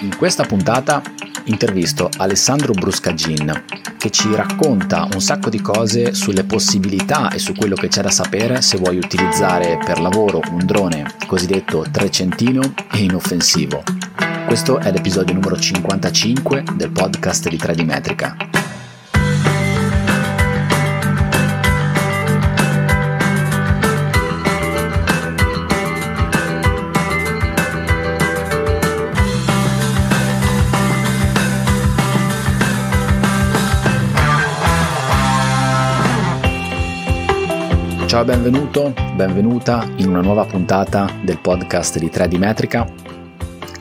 In questa puntata intervisto Alessandro Bruscagin che ci racconta un sacco di cose sulle possibilità e su quello che c'è da sapere se vuoi utilizzare per lavoro un drone cosiddetto trecentino e inoffensivo. Questo è l'episodio numero 55 del podcast di 3D Ciao e benvenuto, benvenuta in una nuova puntata del podcast di 3D Metrica.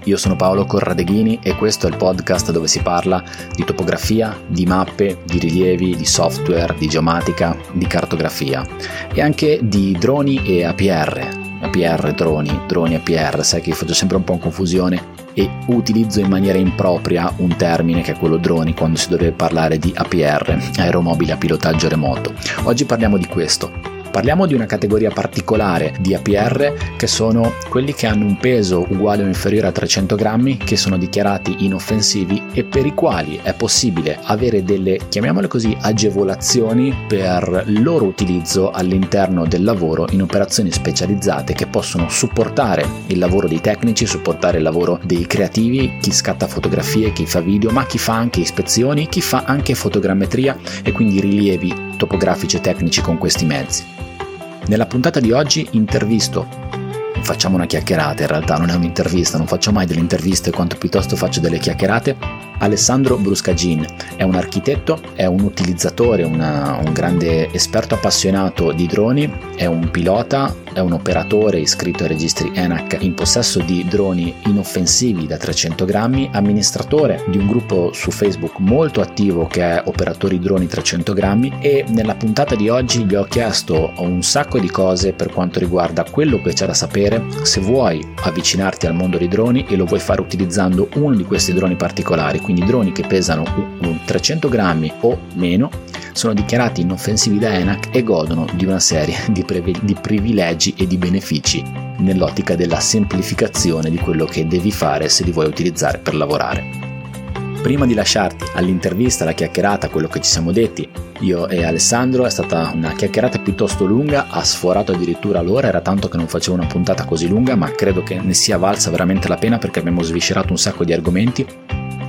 Io sono Paolo Corradeghini e questo è il podcast dove si parla di topografia, di mappe, di rilievi, di software, di geomatica, di cartografia e anche di droni e APR. APR, droni, droni APR, sai che faccio sempre un po' in confusione e utilizzo in maniera impropria un termine che è quello droni quando si dovrebbe parlare di APR, aeromobile a pilotaggio remoto. Oggi parliamo di questo Parliamo di una categoria particolare di APR che sono quelli che hanno un peso uguale o inferiore a 300 grammi, che sono dichiarati inoffensivi e per i quali è possibile avere delle, chiamiamole così, agevolazioni per loro utilizzo all'interno del lavoro in operazioni specializzate che possono supportare il lavoro dei tecnici, supportare il lavoro dei creativi, chi scatta fotografie, chi fa video, ma chi fa anche ispezioni, chi fa anche fotogrammetria e quindi rilievi topografici e tecnici con questi mezzi. Nella puntata di oggi intervisto, facciamo una chiacchierata, in realtà non è un'intervista, non faccio mai delle interviste quanto piuttosto faccio delle chiacchierate, Alessandro Bruscagin. È un architetto, è un utilizzatore, una, un grande esperto appassionato di droni, è un pilota, è un operatore iscritto ai registri ENAC in possesso di droni inoffensivi da 300 grammi, amministratore di un gruppo su Facebook molto attivo che è Operatori Droni 300 grammi e nella puntata di oggi gli ho chiesto un sacco di cose per quanto riguarda quello che c'è da sapere. Se vuoi avvicinarti al mondo dei droni e lo vuoi fare utilizzando uno di questi droni particolari, quindi droni che pesano 300 grammi o meno sono dichiarati inoffensivi da ENAC e godono di una serie di, previ- di privilegi e di benefici nell'ottica della semplificazione di quello che devi fare se li vuoi utilizzare per lavorare. Prima di lasciarti all'intervista, alla chiacchierata, quello che ci siamo detti, io e Alessandro, è stata una chiacchierata piuttosto lunga, ha sforato addirittura l'ora, era tanto che non facevo una puntata così lunga, ma credo che ne sia valsa veramente la pena perché abbiamo sviscerato un sacco di argomenti.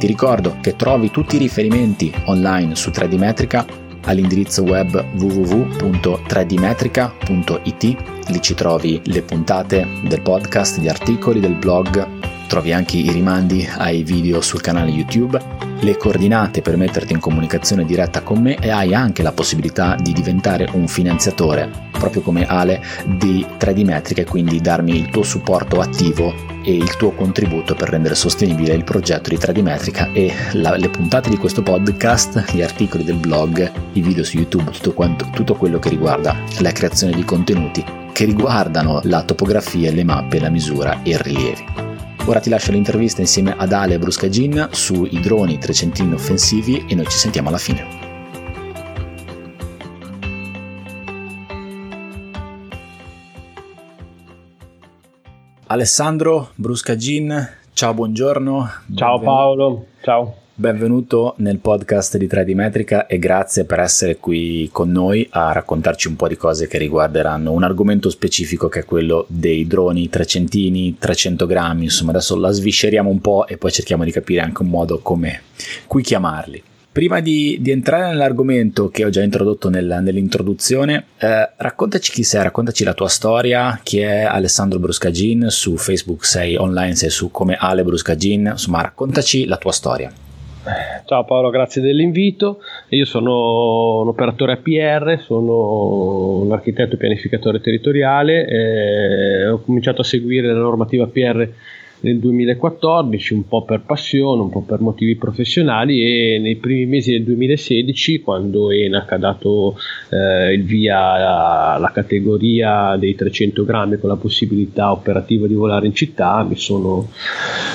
Ti ricordo che trovi tutti i riferimenti online su 3D Metrica all'indirizzo web www.3dmetrica.it. Lì ci trovi le puntate del podcast, gli articoli del blog, trovi anche i rimandi ai video sul canale YouTube, le coordinate per metterti in comunicazione diretta con me e hai anche la possibilità di diventare un finanziatore, proprio come Ale, di 3D Metrica e quindi darmi il tuo supporto attivo e il tuo contributo per rendere sostenibile il progetto di 3D Metrica e la, le puntate di questo podcast, gli articoli del blog, i video su YouTube, tutto, quanto, tutto quello che riguarda la creazione di contenuti che riguardano la topografia, le mappe, la misura e i rilievi. Ora ti lascio l'intervista insieme ad Ale Bruscagin sui droni trecentini offensivi e noi ci sentiamo alla fine. Alessandro Bruscagin, ciao, buongiorno. Ciao Benvenuto. Paolo, ciao. Benvenuto nel podcast di 3D Metrica e grazie per essere qui con noi a raccontarci un po' di cose che riguarderanno un argomento specifico che è quello dei droni 300, 300 grammi, insomma adesso la svisceriamo un po' e poi cerchiamo di capire anche un modo come cui chiamarli. Prima di, di, entrare nell'argomento che ho già introdotto nel, nell'introduzione, eh, raccontaci chi sei, raccontaci la tua storia, chi è Alessandro Bruscagin, su Facebook sei online, sei su come Ale Bruscagin, insomma raccontaci la tua storia. Ciao Paolo, grazie dell'invito. Io sono un operatore APR, sono un architetto pianificatore territoriale, eh, ho cominciato a seguire la normativa APR nel 2014, un po' per passione, un po' per motivi professionali e nei primi mesi del 2016, quando ENAC ha dato eh, il via alla categoria dei 300 grammi con la possibilità operativa di volare in città, mi sono,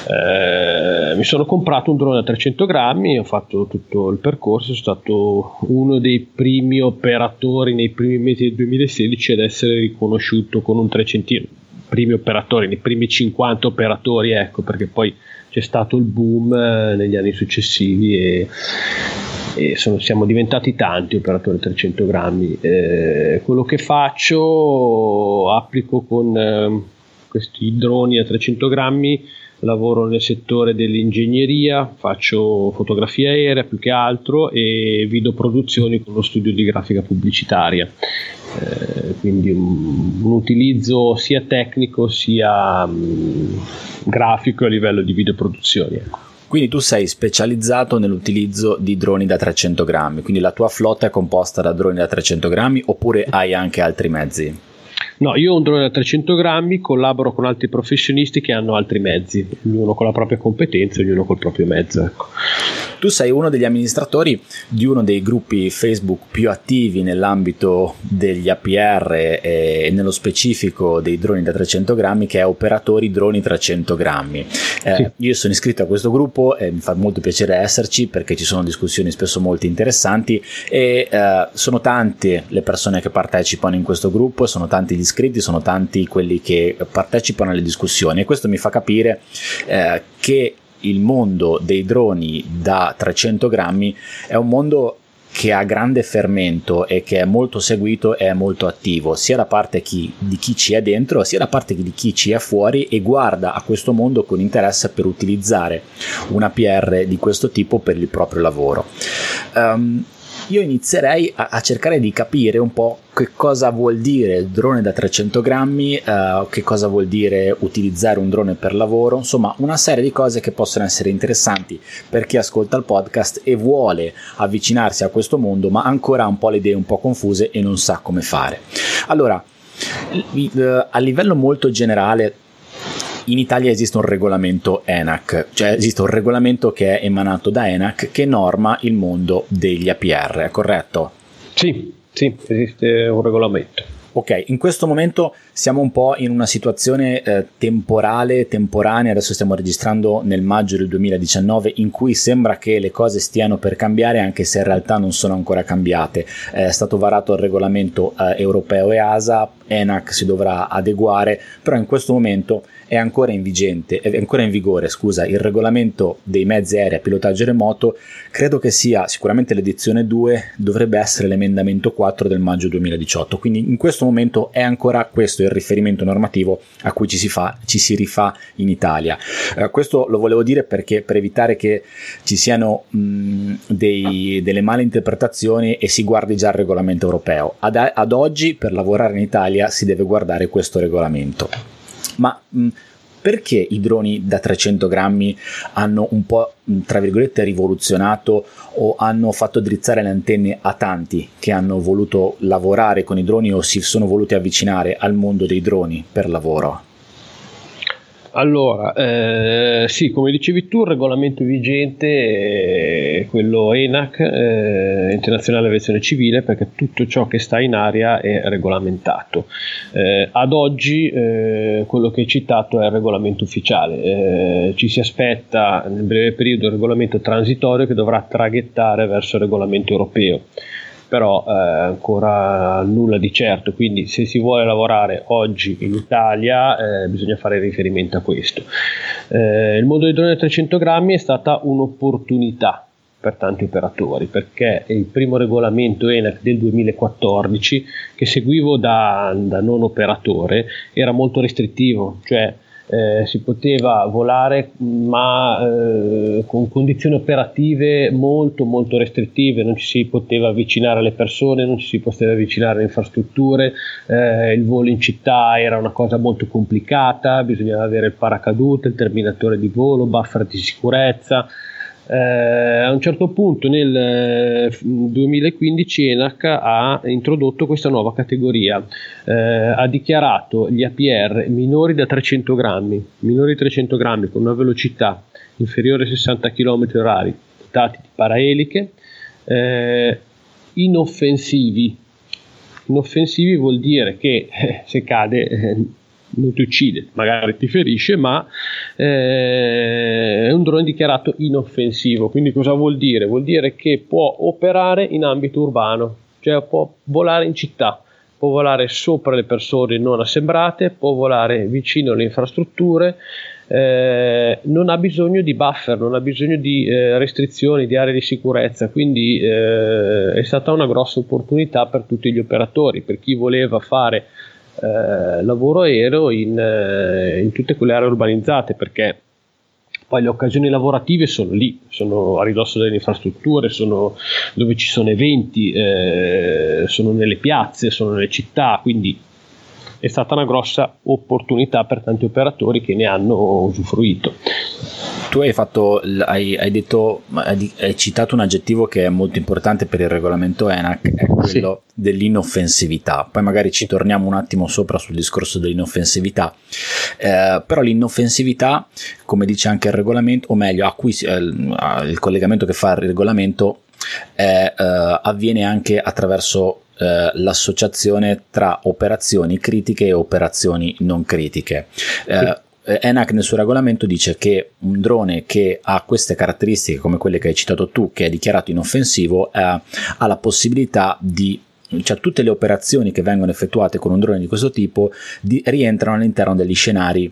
eh, mi sono comprato un drone a 300 grammi, ho fatto tutto il percorso, sono stato uno dei primi operatori nei primi mesi del 2016 ad essere riconosciuto con un 300 primi operatori, nei primi 50 operatori, ecco, perché poi c'è stato il boom eh, negli anni successivi e, e sono, siamo diventati tanti operatori 300 grammi. Eh, quello che faccio applico con eh, questi droni a 300 grammi lavoro nel settore dell'ingegneria, faccio fotografia aerea più che altro e videoproduzioni con lo studio di grafica pubblicitaria. Eh, quindi un, un, utilizzo sia tecnico sia um, grafico a livello di videoproduzioni. Ecco. Quindi tu sei specializzato nell'utilizzo di droni da 300 grammi, quindi la tua flotta è composta da droni da 300 grammi oppure hai anche altri mezzi? No, io ho un drone da 300 grammi, collaboro con altri professionisti che hanno altri mezzi, ognuno con la propria competenza, ognuno col proprio mezzo. Ecco. Tu sei uno degli amministratori di uno dei gruppi Facebook più attivi nell'ambito degli APR e nello specifico dei droni da 300 grammi che è Operatori Droni 300 grammi. Eh, sì. Io sono iscritto a questo gruppo e mi fa molto piacere esserci perché ci sono discussioni spesso molto interessanti e eh, sono tante le persone che partecipano in questo gruppo, sono tanti gli iscritti, sono tanti quelli che partecipano alle discussioni e questo mi fa capire eh, che il mondo dei droni da 300 grammi è un mondo che ha grande fermento e che è molto seguito e è molto attivo, sia da parte chi, di chi ci è dentro, sia da parte di chi ci è fuori e guarda a questo mondo con interesse per utilizzare una PR di questo tipo per il proprio lavoro. Um, io inizierei a, a, cercare di capire un po' che cosa vuol dire il drone da 300 grammi, uh, che cosa vuol dire utilizzare un drone per lavoro, insomma una serie di cose che possono essere interessanti per chi ascolta il podcast e vuole avvicinarsi a questo mondo ma ancora ha un po' le idee un po' confuse e non sa come fare. Allora, a livello molto generale in Italia esiste un regolamento ENAC, cioè esiste un regolamento che è emanato da ENAC che norma il mondo degli APR, è corretto? Sì, sì, esiste un regolamento. Ok, in questo momento siamo un po' in una situazione eh, temporale, temporanea, adesso stiamo registrando nel maggio del 2019 in cui sembra che le cose stiano per cambiare anche se in realtà non sono ancora cambiate. È stato varato il regolamento eh, europeo EASA, ENAC si dovrà adeguare, però in questo momento è ancora in, vigente, è ancora in vigore scusa, il regolamento dei mezzi aerei a pilotaggio remoto, credo che sia sicuramente l'edizione 2, dovrebbe essere l'emendamento 4 del maggio 2018, quindi in questo momento è ancora questo il riferimento normativo a cui ci si, fa, ci si rifà in Italia. Eh, questo lo volevo dire perché per evitare che ci siano mh, dei, delle male interpretazioni e si guardi già il regolamento europeo. Ad, ad oggi per lavorare in Italia si deve guardare questo regolamento. Ma mh, perché i droni da 300 grammi hanno un po' tra virgolette rivoluzionato o hanno fatto drizzare le antenne a tanti che hanno voluto lavorare con i droni o si sono voluti avvicinare al mondo dei droni per lavoro? Allora, eh, sì, come dicevi tu, il regolamento vigente è quello ENAC, eh, Internazionale Aviazione Civile, perché tutto ciò che sta in aria è regolamentato. Eh, ad oggi eh, quello che hai citato è il regolamento ufficiale, eh, ci si aspetta nel breve periodo il regolamento transitorio che dovrà traghettare verso il regolamento europeo però eh, ancora nulla di certo, quindi se si vuole lavorare oggi in Italia eh, bisogna fare riferimento a questo. Eh, il mondo dei droni a 300 grammi è stata un'opportunità per tanti operatori perché il primo regolamento ENAC del 2014 che seguivo da, da non operatore era molto restrittivo, cioè eh, si poteva volare ma eh, con condizioni operative molto molto restrittive, non ci si poteva avvicinare alle persone, non ci si poteva avvicinare alle infrastrutture, eh, il volo in città era una cosa molto complicata, bisognava avere il paracadute, il terminatore di volo, buffer di sicurezza, eh, a un certo punto nel 2015 eh, ENAC ha introdotto questa nuova categoria, eh, ha dichiarato gli APR minori da 300 grammi, minori di 300 grammi con una velocità inferiore a 60 km h dotati di paraeliche, eh, inoffensivi. Inoffensivi vuol dire che se cade eh, non ti uccide, magari ti ferisce, ma eh, è un drone dichiarato inoffensivo. Quindi cosa vuol dire? Vuol dire che può operare in ambito urbano, cioè può volare in città, può volare sopra le persone non assembrate, può volare vicino alle infrastrutture, eh, non ha bisogno di buffer, non ha bisogno di eh, restrizioni, di aree di sicurezza, quindi eh, è stata una grossa opportunità per tutti gli operatori, per chi voleva fare eh, lavoro aereo in, eh, in tutte quelle aree urbanizzate, perché poi le occasioni lavorative sono lì, sono a ridosso delle infrastrutture, sono dove ci sono eventi, eh, sono nelle piazze, sono nelle città, quindi è stata una grossa opportunità per tanti operatori che ne hanno usufruito. Tu hai, fatto, hai, hai, detto, hai citato un aggettivo che è molto importante per il regolamento ENAC, è quello sì. dell'inoffensività. Poi magari ci torniamo un attimo sopra sul discorso dell'inoffensività. Eh, però l'inoffensività, come dice anche il regolamento, o meglio, a cui, eh, il collegamento che fa il regolamento eh, avviene anche attraverso eh, l'associazione tra operazioni critiche e operazioni non critiche. Eh, ENAC nel suo regolamento dice che un drone che ha queste caratteristiche come quelle che hai citato tu, che è dichiarato inoffensivo, eh, ha la possibilità di cioè tutte le operazioni che vengono effettuate con un drone di questo tipo di, rientrano all'interno degli scenari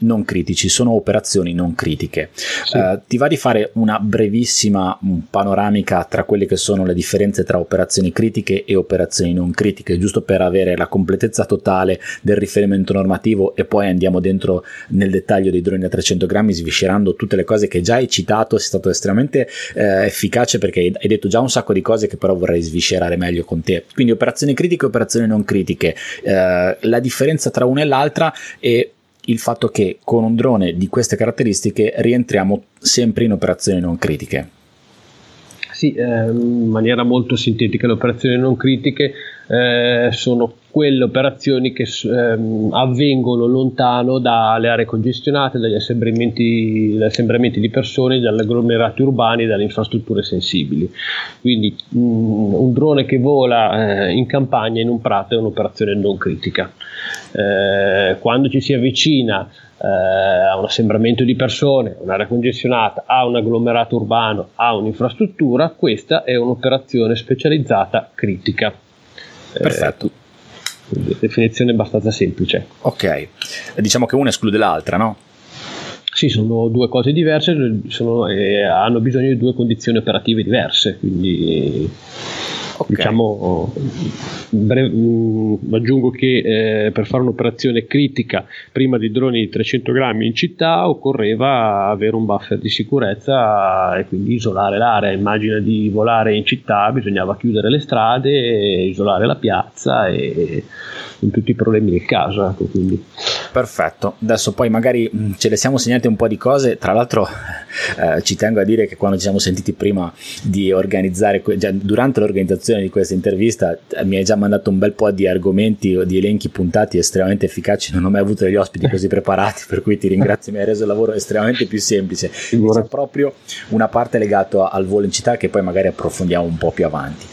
non critici, sono operazioni non critiche. Sì. Uh, ti va di fare una brevissima panoramica tra quelle che sono le differenze tra operazioni critiche e operazioni non critiche, giusto per avere la completezza totale del riferimento normativo e poi andiamo dentro nel dettaglio dei droni da 300 grammi sviscerando tutte le cose che già hai citato, sei stato estremamente eh, efficace perché hai detto già un sacco di cose che però vorrei sviscerare meglio con te. Quindi operazioni critiche e operazioni non critiche, eh, la differenza tra una e l'altra e il fatto che con un drone di queste caratteristiche rientriamo sempre in operazioni non critiche. Sì, eh, in maniera molto sintetica, le operazioni non critiche eh, sono quelle operazioni che ehm, avvengono lontano dalle aree congestionate, dagli assembramenti, dagli assembramenti di persone, dagli agglomerati urbani, dalle infrastrutture sensibili. Quindi mh, mm, un drone che vola eh, in campagna, in un prato, è un'operazione non critica. Eh, quando ci si avvicina eh, a un assembramento di persone, un'area congestionata, a un agglomerato urbano, a un'infrastruttura, questa è un'operazione specializzata critica. Perfetto. Eh, definizione abbastanza semplice. Ok, diciamo che una esclude l'altra, no? Sì, sono due cose diverse, sono, eh, hanno bisogno di due condizioni operative diverse, quindi Okay. Diciamo, bre- mh, mm, aggiungo che eh, per fare un'operazione critica prima di droni di 300 grammi in città occorreva avere un buffer di sicurezza e quindi isolare l'area. Immagina di volare in città, bisognava chiudere le strade, isolare la piazza e con tutti i problemi del caso. Ecco, quindi. Perfetto, adesso poi magari mm, ce le siamo segnate un po' di cose, tra l'altro eh, ci tengo a dire che quando ci siamo sentiti prima di organizzare, già durante l'organizzazione di questa intervista eh, mi hai già mandato un bel po' di argomenti o di elenchi puntati estremamente efficaci, non ho mai avuto degli ospiti così preparati, per cui ti ringrazio, mi hai reso il lavoro estremamente più semplice. C'è proprio una parte legata al volo in città che poi magari approfondiamo un po' più avanti.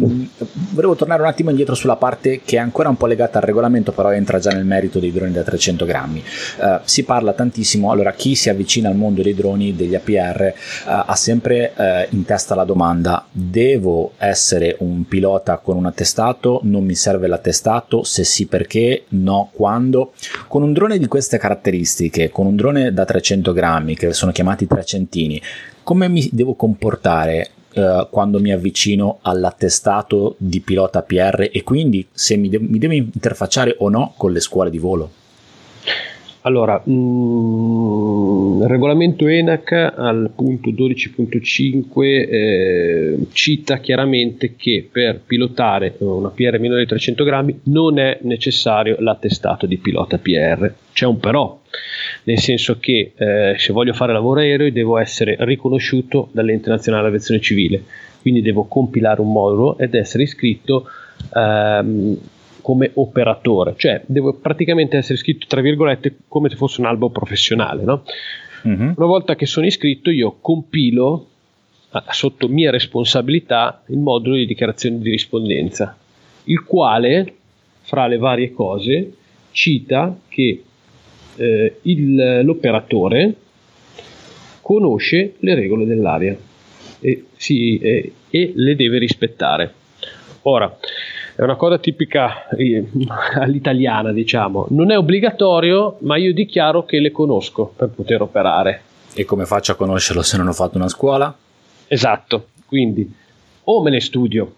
Mm, volevo tornare un attimo indietro sulla parte che è ancora un po' legata al regolamento, però entra già nel merito dei droni da 300 grammi. Uh, si parla tantissimo, allora chi si avvicina al mondo dei droni, degli APR, uh, eh, ha sempre uh, in testa la domanda, devo essere un pilota con un attestato? Non mi serve l'attestato? Se sì perché? No quando? Con un drone di queste caratteristiche, con un drone da 300 grammi, che sono chiamati trecentini, come mi devo comportare eh, quando mi avvicino all'attestato di pilota PR e quindi se mi, de- mi devo interfacciare o no con le scuole di volo? Allora, mh, mm, il regolamento ENAC al punto 12.5 eh, cita chiaramente che per pilotare una PR minore di 300 grammi non è necessario l'attestato di pilota PR. C'è un però, nel senso che eh, se voglio fare lavoro aereo devo essere riconosciuto dall'ente nazionale dell'aviazione civile, quindi devo compilare un modulo ed essere iscritto. Ehm, come operatore, cioè devo praticamente essere iscritto tra virgolette come se fosse un albo professionale. No? Mm-hmm. Una volta che sono iscritto io compilo sotto mia responsabilità il modulo di dichiarazione di rispondenza, il quale fra le varie cose cita che eh, il, l'operatore conosce le regole dell'aria e, si, eh, e le deve rispettare. Ora, è una cosa tipica eh, all'italiana, diciamo. Non è obbligatorio, ma io dichiaro che le conosco per poter operare. E come faccio a conoscerlo se non ho fatto una scuola? Esatto, quindi o me le studio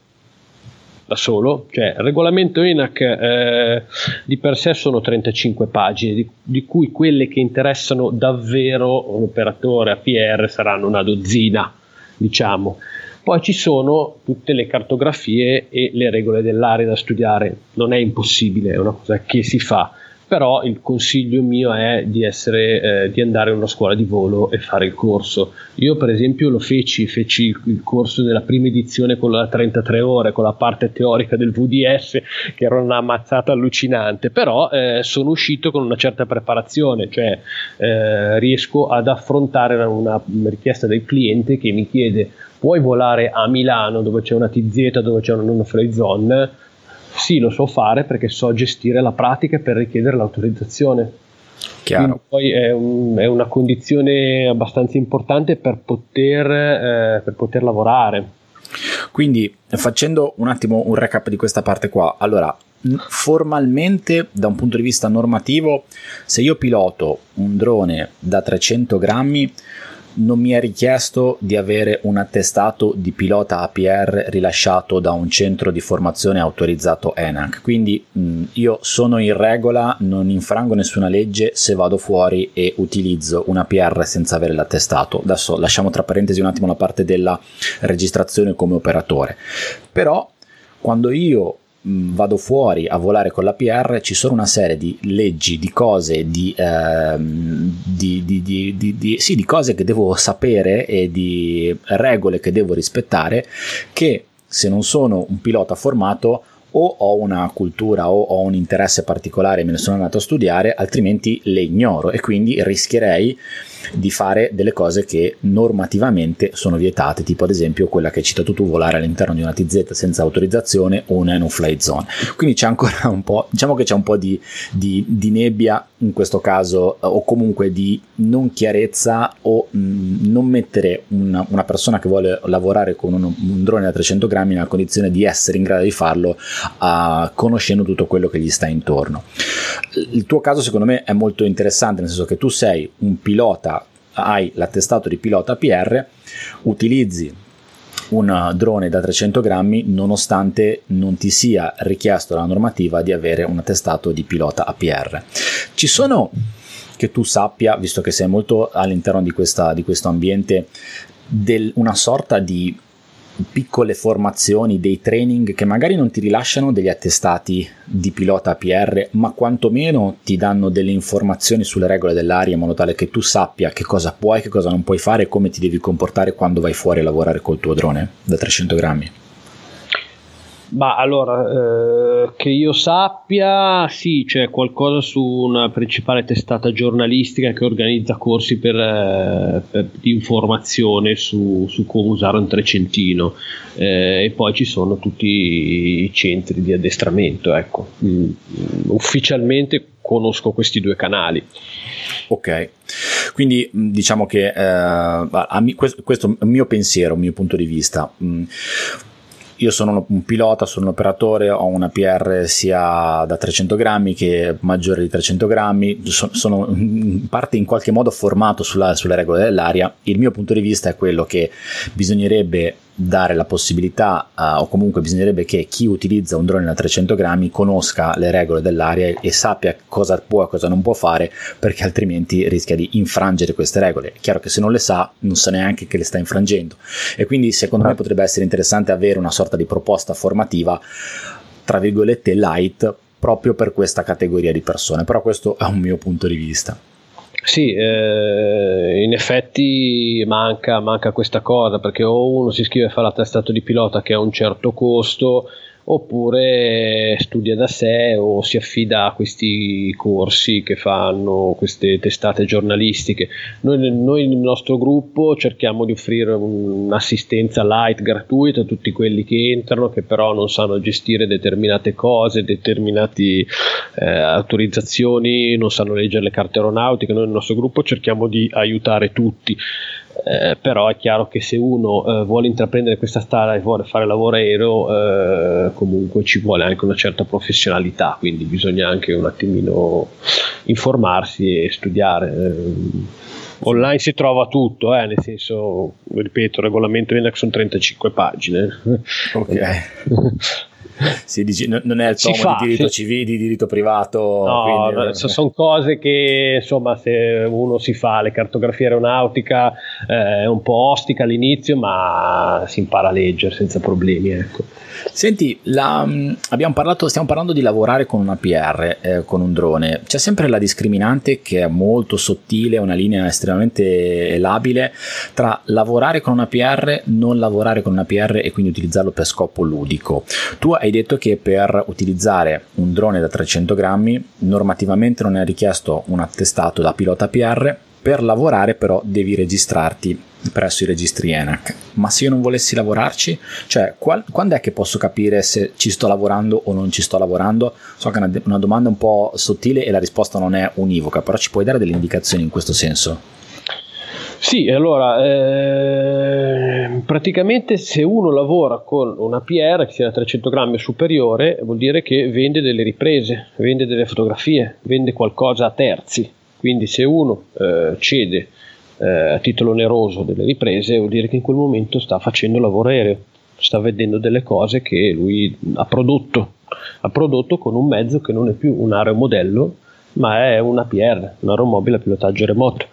da solo, cioè il regolamento ENAC eh, di per sé sono 35 pagine, di, di, cui quelle che interessano davvero un operatore APR saranno una dozzina, diciamo. Poi ci sono tutte le cartografie e le regole dell'area da studiare, non è impossibile, è una cosa che si fa. Però il consiglio mio è di, essere, eh, di, andare a una scuola di volo e fare il corso. Io per esempio lo feci, feci il corso della prima edizione con la 33 ore, con la parte teorica del VDS, che era una mazzata allucinante, però eh, sono uscito con una certa preparazione, cioè eh, riesco ad affrontare una richiesta del cliente che mi chiede puoi volare a Milano dove c'è una TZ, dove c'è una non free zone? Sì, lo so fare perché so gestire la pratica per richiedere l'autorizzazione. Chiaro. poi è, un, è, una condizione abbastanza importante per poter, eh, per poter lavorare. Quindi facendo un attimo un recap di questa parte qua, allora formalmente da un punto di vista normativo se io piloto un drone da 300 grammi non mi è richiesto di avere un attestato di pilota APR rilasciato da un centro di formazione autorizzato ENAC. Quindi mh, io sono in regola, non infrango nessuna legge se vado fuori e utilizzo un APR senza avere l'attestato. Adesso lasciamo tra parentesi un attimo la parte della registrazione come operatore. Però quando io vado fuori a volare con l'APR ci sono una serie di leggi, di cose, di, eh, di, di, sì, di cose che devo sapere e di regole che devo rispettare che se non sono un pilota formato o ho una cultura o ho un interesse particolare e me ne sono andato a studiare, altrimenti le ignoro e quindi rischierei di fare delle cose che normativamente sono vietate, tipo ad esempio quella che hai citato tu, volare all'interno di una TZ senza autorizzazione o una no-fly zone. Quindi c'è ancora un po', diciamo che c'è un po' di, di, di nebbia in questo caso, o comunque di non chiarezza o mh, non mettere una, una, persona che vuole lavorare con un, un, drone da 300 grammi nella condizione di essere in grado di farlo uh, conoscendo tutto quello che gli sta intorno. Il tuo caso secondo me è molto interessante, nel senso che tu sei un pilota hai l'attestato di pilota PR, utilizzi un drone da 300 grammi nonostante non ti sia richiesto dalla normativa di avere un attestato di pilota APR. Ci sono che tu sappia, visto che sei molto all'interno di, questa, di questo ambiente, del, una sorta di piccole formazioni, dei training che magari non ti rilasciano degli attestati di pilota APR, ma quantomeno ti danno delle informazioni sulle regole dell'aria in modo tale che tu sappia che cosa puoi, che cosa non puoi fare e come ti devi comportare quando vai fuori a lavorare col tuo drone da 300 grammi. Ma allora, eh, che io sappia, sì, c'è qualcosa su una principale testata giornalistica che organizza corsi per, eh, per informazione su, su, come usare un trecentino eh, e poi ci sono tutti i centri di addestramento, ecco. Mm, ufficialmente conosco questi due canali. Ok, quindi mm, diciamo che eh, questo, è il mio pensiero, il mio punto di vista. Io sono un pilota, sono un operatore, ho una PR sia da 300 grammi che maggiore di 300 grammi, sono in parte in qualche modo formato sulla, sulle regole dell'aria. Il mio punto di vista è quello che bisognerebbe dare la possibilità uh, o comunque bisognerebbe che chi utilizza un drone da 300 grammi conosca le regole dell'aria e sappia cosa può e cosa non può fare perché altrimenti rischia di infrangere queste regole. È chiaro che se non le sa non sa neanche che le sta infrangendo e quindi secondo me potrebbe essere interessante avere una sorta di proposta formativa tra virgolette light proprio per questa categoria di persone, però questo è un mio punto di vista. Sì, eh, in effetti manca, manca, questa cosa perché o uno si iscrive a fare l'attestato di pilota che ha un certo costo oppure studia da sé o si affida a questi corsi che fanno queste testate giornalistiche. Noi, noi nel nostro gruppo cerchiamo di offrire un'assistenza light gratuita a tutti quelli che entrano che però non sanno gestire determinate cose, determinate eh, autorizzazioni, non sanno leggere le carte aeronautiche. Noi nel nostro gruppo cerchiamo di aiutare tutti. Eh, però è chiaro che se uno eh, vuole intraprendere questa strada e vuole fare lavoro aereo eh, comunque ci vuole anche una certa professionalità quindi bisogna anche un attimino informarsi e studiare eh, online si trova tutto, eh, nel senso, ripeto, il regolamento Enac sono 35 pagine. Ok. si dice, non è il tomo fa, di diritto sì. civile, di diritto privato. No, quindi... sono cose che insomma, se uno si fa le cartografie aeronautica eh, è un po' ostica all'inizio, ma si impara a leggere senza problemi. Ecco. Senti, la, mm, parlato, stiamo parlando di lavorare con una PR, eh, con un drone. C'è sempre la discriminante che è molto sottile, una linea estremamente labile tra lavorare con una PR, non lavorare con una PR e quindi utilizzarlo per scopo ludico. Tu hai detto che per utilizzare un drone da 300 grammi normativamente non è richiesto un attestato da pilota PR, per lavorare però devi registrarti presso i registri ENAC. Ma se io non volessi lavorarci, cioè qual, quando è che posso capire se ci sto lavorando o non ci sto lavorando? So che è una, una domanda un po' sottile e la risposta non è univoca, però ci puoi dare delle indicazioni in questo senso? Sì, allora, eh, praticamente se uno lavora con una PR che sia da 300 grammi o superiore, vuol dire che vende delle riprese, vende delle fotografie, vende qualcosa a terzi. Quindi se uno eh, cede eh, a titolo oneroso delle riprese, vuol dire che in quel momento sta facendo lavoro aereo, sta vedendo delle cose che lui ha prodotto, ha prodotto con un mezzo che non è più un aeromodello, ma è una PR, un aeromobile a pilotaggio remoto.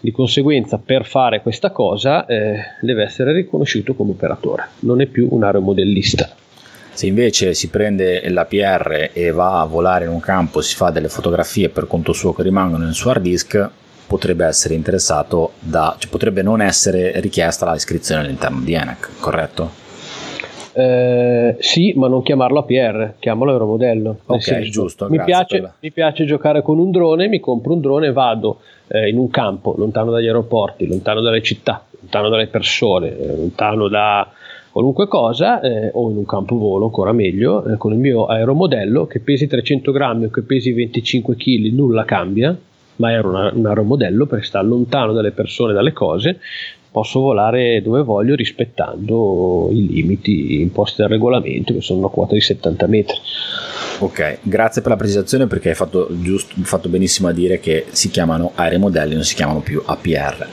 Di conseguenza, per fare questa cosa eh, deve essere riconosciuto come operatore, non è più un aeromodellista. Se invece si prende la PR e va a volare in un campo, si fa delle fotografie per conto suo che rimangono nel suo hard disk, potrebbe essere interessato da, cioè potrebbe non essere richiesta la iscrizione all'interno di ENAC, corretto? Eh, sì, ma non chiamarlo APR, chiamalo Euromodello. Ok, senso, giusto. Mi piace, mi piace, giocare con un drone, mi compro un drone e vado eh, in un campo lontano dagli aeroporti, lontano dalle città, lontano dalle persone, eh, lontano da qualunque cosa eh, o in un campo volo ancora meglio eh, con il mio aeromodello che pesi 300 grammi o che pesi 25 kg nulla cambia ma era un aeromodello perché sta lontano dalle persone, dalle cose, posso volare dove voglio rispettando i limiti imposti dal regolamento che sono una quota di 70 metri. Ok, grazie per la precisazione perché hai fatto, giusto, fatto benissimo a dire che si chiamano aeromodelli, non si chiamano più APR.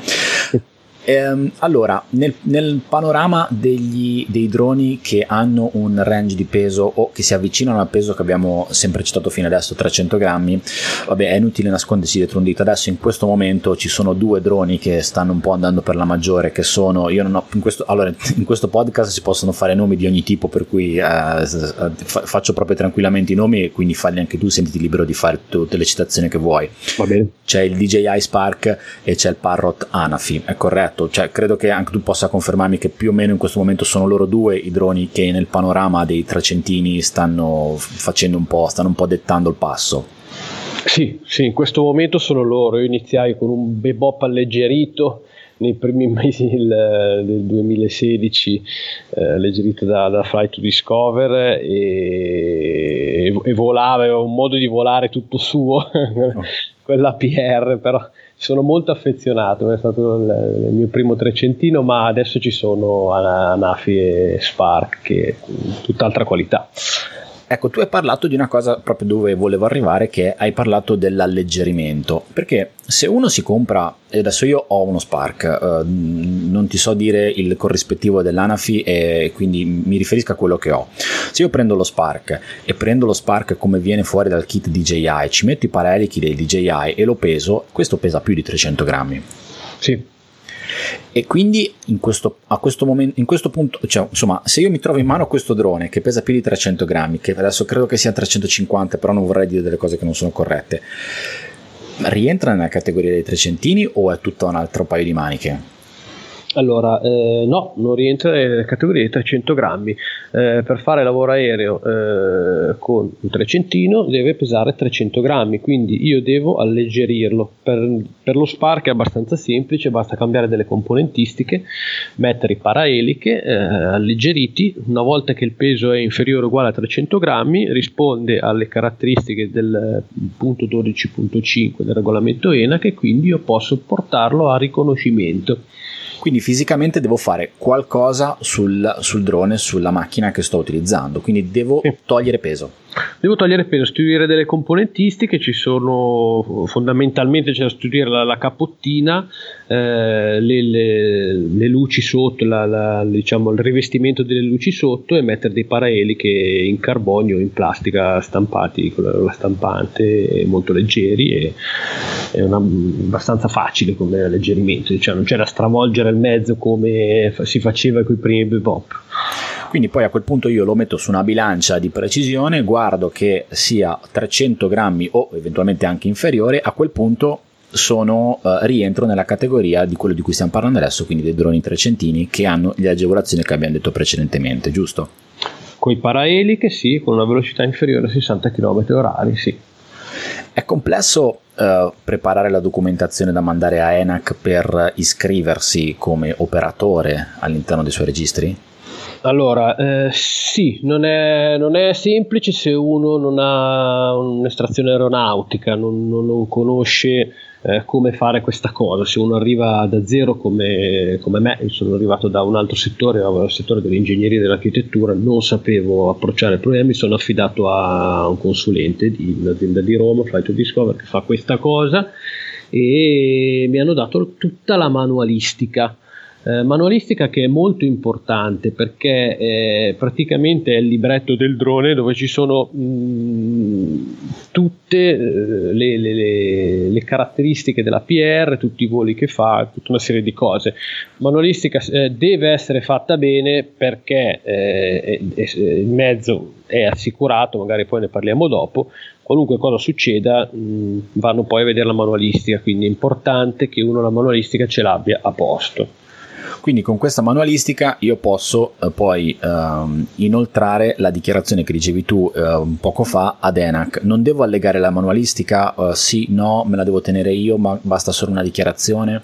Ehm, allora, nel, nel panorama degli, dei droni che hanno un range di peso o che si avvicinano al peso che abbiamo sempre citato fino adesso, 300 grammi, vabbè, è inutile nascondersi dietro un dito. Adesso in questo momento ci sono due droni che stanno un po' andando per la maggiore, che sono, io non ho, in questo, allora, in questo podcast si possono fare nomi di ogni tipo, per cui eh, faccio proprio tranquillamente i nomi e quindi falli anche tu, sentiti libero di fare tutte le citazioni che vuoi. Va bene. C'è il DJI Spark e c'è il Parrot Anafi, è corretto? Corretto, cioè, credo che anche tu possa confermarmi che più o meno in questo momento sono loro due i droni che nel panorama dei trecentini stanno facendo un po', stanno un po' dettando il passo. Sì, sì, in questo momento sono loro. Io iniziai con un bebop alleggerito nei primi mesi del, del 2016, eh, alleggerito da, da Fly to Discover e, e, volava, aveva un modo di volare tutto suo, oh. quella PR, però sono molto affezionato, è stato il, mio primo trecentino, ma adesso ci sono Anafi e Spark che tutt'altra qualità. Ecco, tu hai parlato di una cosa proprio dove volevo arrivare, che hai parlato dell'alleggerimento, perché se uno si compra, e adesso io ho uno Spark, eh, non ti so dire il corrispettivo dell'Anafi e quindi mi riferisco a quello che ho. Se io prendo lo Spark e prendo lo Spark come viene fuori dal kit DJI, ci metto i paralichi del DJI e lo peso, questo pesa più di 300 grammi. Sì e quindi in questo, a questo momento, in questo punto, cioè, insomma, se io mi trovo in mano questo drone che pesa più di 300 grammi, che adesso credo che sia 350, però non vorrei dire delle cose che non sono corrette, rientra nella categoria dei trecentini o è tutto un altro paio di maniche? Allora, eh, no, non rientra nelle categorie di 300 grammi. Eh, per fare lavoro aereo eh, con un trecentino deve pesare 300 grammi, quindi io devo alleggerirlo. Per, per, lo Spark è abbastanza semplice, basta cambiare delle componentistiche, mettere i paraeliche eh, alleggeriti. Una volta che il peso è inferiore o uguale a 300 grammi, risponde alle caratteristiche del punto 12.5 del regolamento ENAC e quindi io posso portarlo a riconoscimento. Quindi fisicamente devo fare qualcosa sul, sul drone, sulla macchina che sto utilizzando, quindi devo sì. togliere peso. Devo togliere peso, studiare delle componentistiche, ci sono fondamentalmente c'è da studiare la, la capottina, eh, le, le, le, luci sotto, la, la, diciamo, il rivestimento delle luci sotto e mettere dei paraeliche in carbonio in plastica stampati con la, stampante molto leggeri e è una, abbastanza facile come alleggerimento, cioè non c'è da stravolgere il mezzo come si faceva con i primi bebop. Quindi poi a quel punto io lo metto su una bilancia di precisione, guardo che sia 300 grammi o eventualmente anche inferiore, a quel punto sono, uh, rientro nella categoria di quello di cui stiamo parlando adesso, quindi dei droni trecentini che hanno le agevolazioni che abbiamo detto precedentemente, giusto? Con i paraeliche sì, con una velocità inferiore a 60 km h sì. È complesso uh, preparare la documentazione da mandare a ENAC per iscriversi come operatore all'interno dei suoi registri? Allora, eh, sì, non è, non è, semplice se uno non ha un'estrazione aeronautica, non, non, non conosce eh, come fare questa cosa. Se uno arriva da zero come, come me, io sono arrivato da un altro settore, dal settore dell'ingegneria e dell'architettura, non sapevo approcciare il problema, mi sono affidato a un consulente di un'azienda di Roma, Flight to Discover, che fa questa cosa e mi hanno dato tutta la manualistica eh, manualistica che è molto importante perché eh, praticamente è il libretto del drone dove ci sono mh, mm, tutte eh, le, le, le, caratteristiche della PR, tutti i voli che fa, tutta una serie di cose. Manualistica eh, deve essere fatta bene perché eh, il mezzo è assicurato, magari poi ne parliamo dopo, qualunque cosa succeda mh, mm, vanno poi a vedere la manualistica, quindi è importante che uno la manualistica ce l'abbia a posto. Quindi con questa manualistica io posso eh, poi ehm, inoltrare la dichiarazione che dicevi tu eh, poco fa ad ENAC. Non devo allegare la manualistica? Eh, sì, no, me la devo tenere io, ma basta solo una dichiarazione?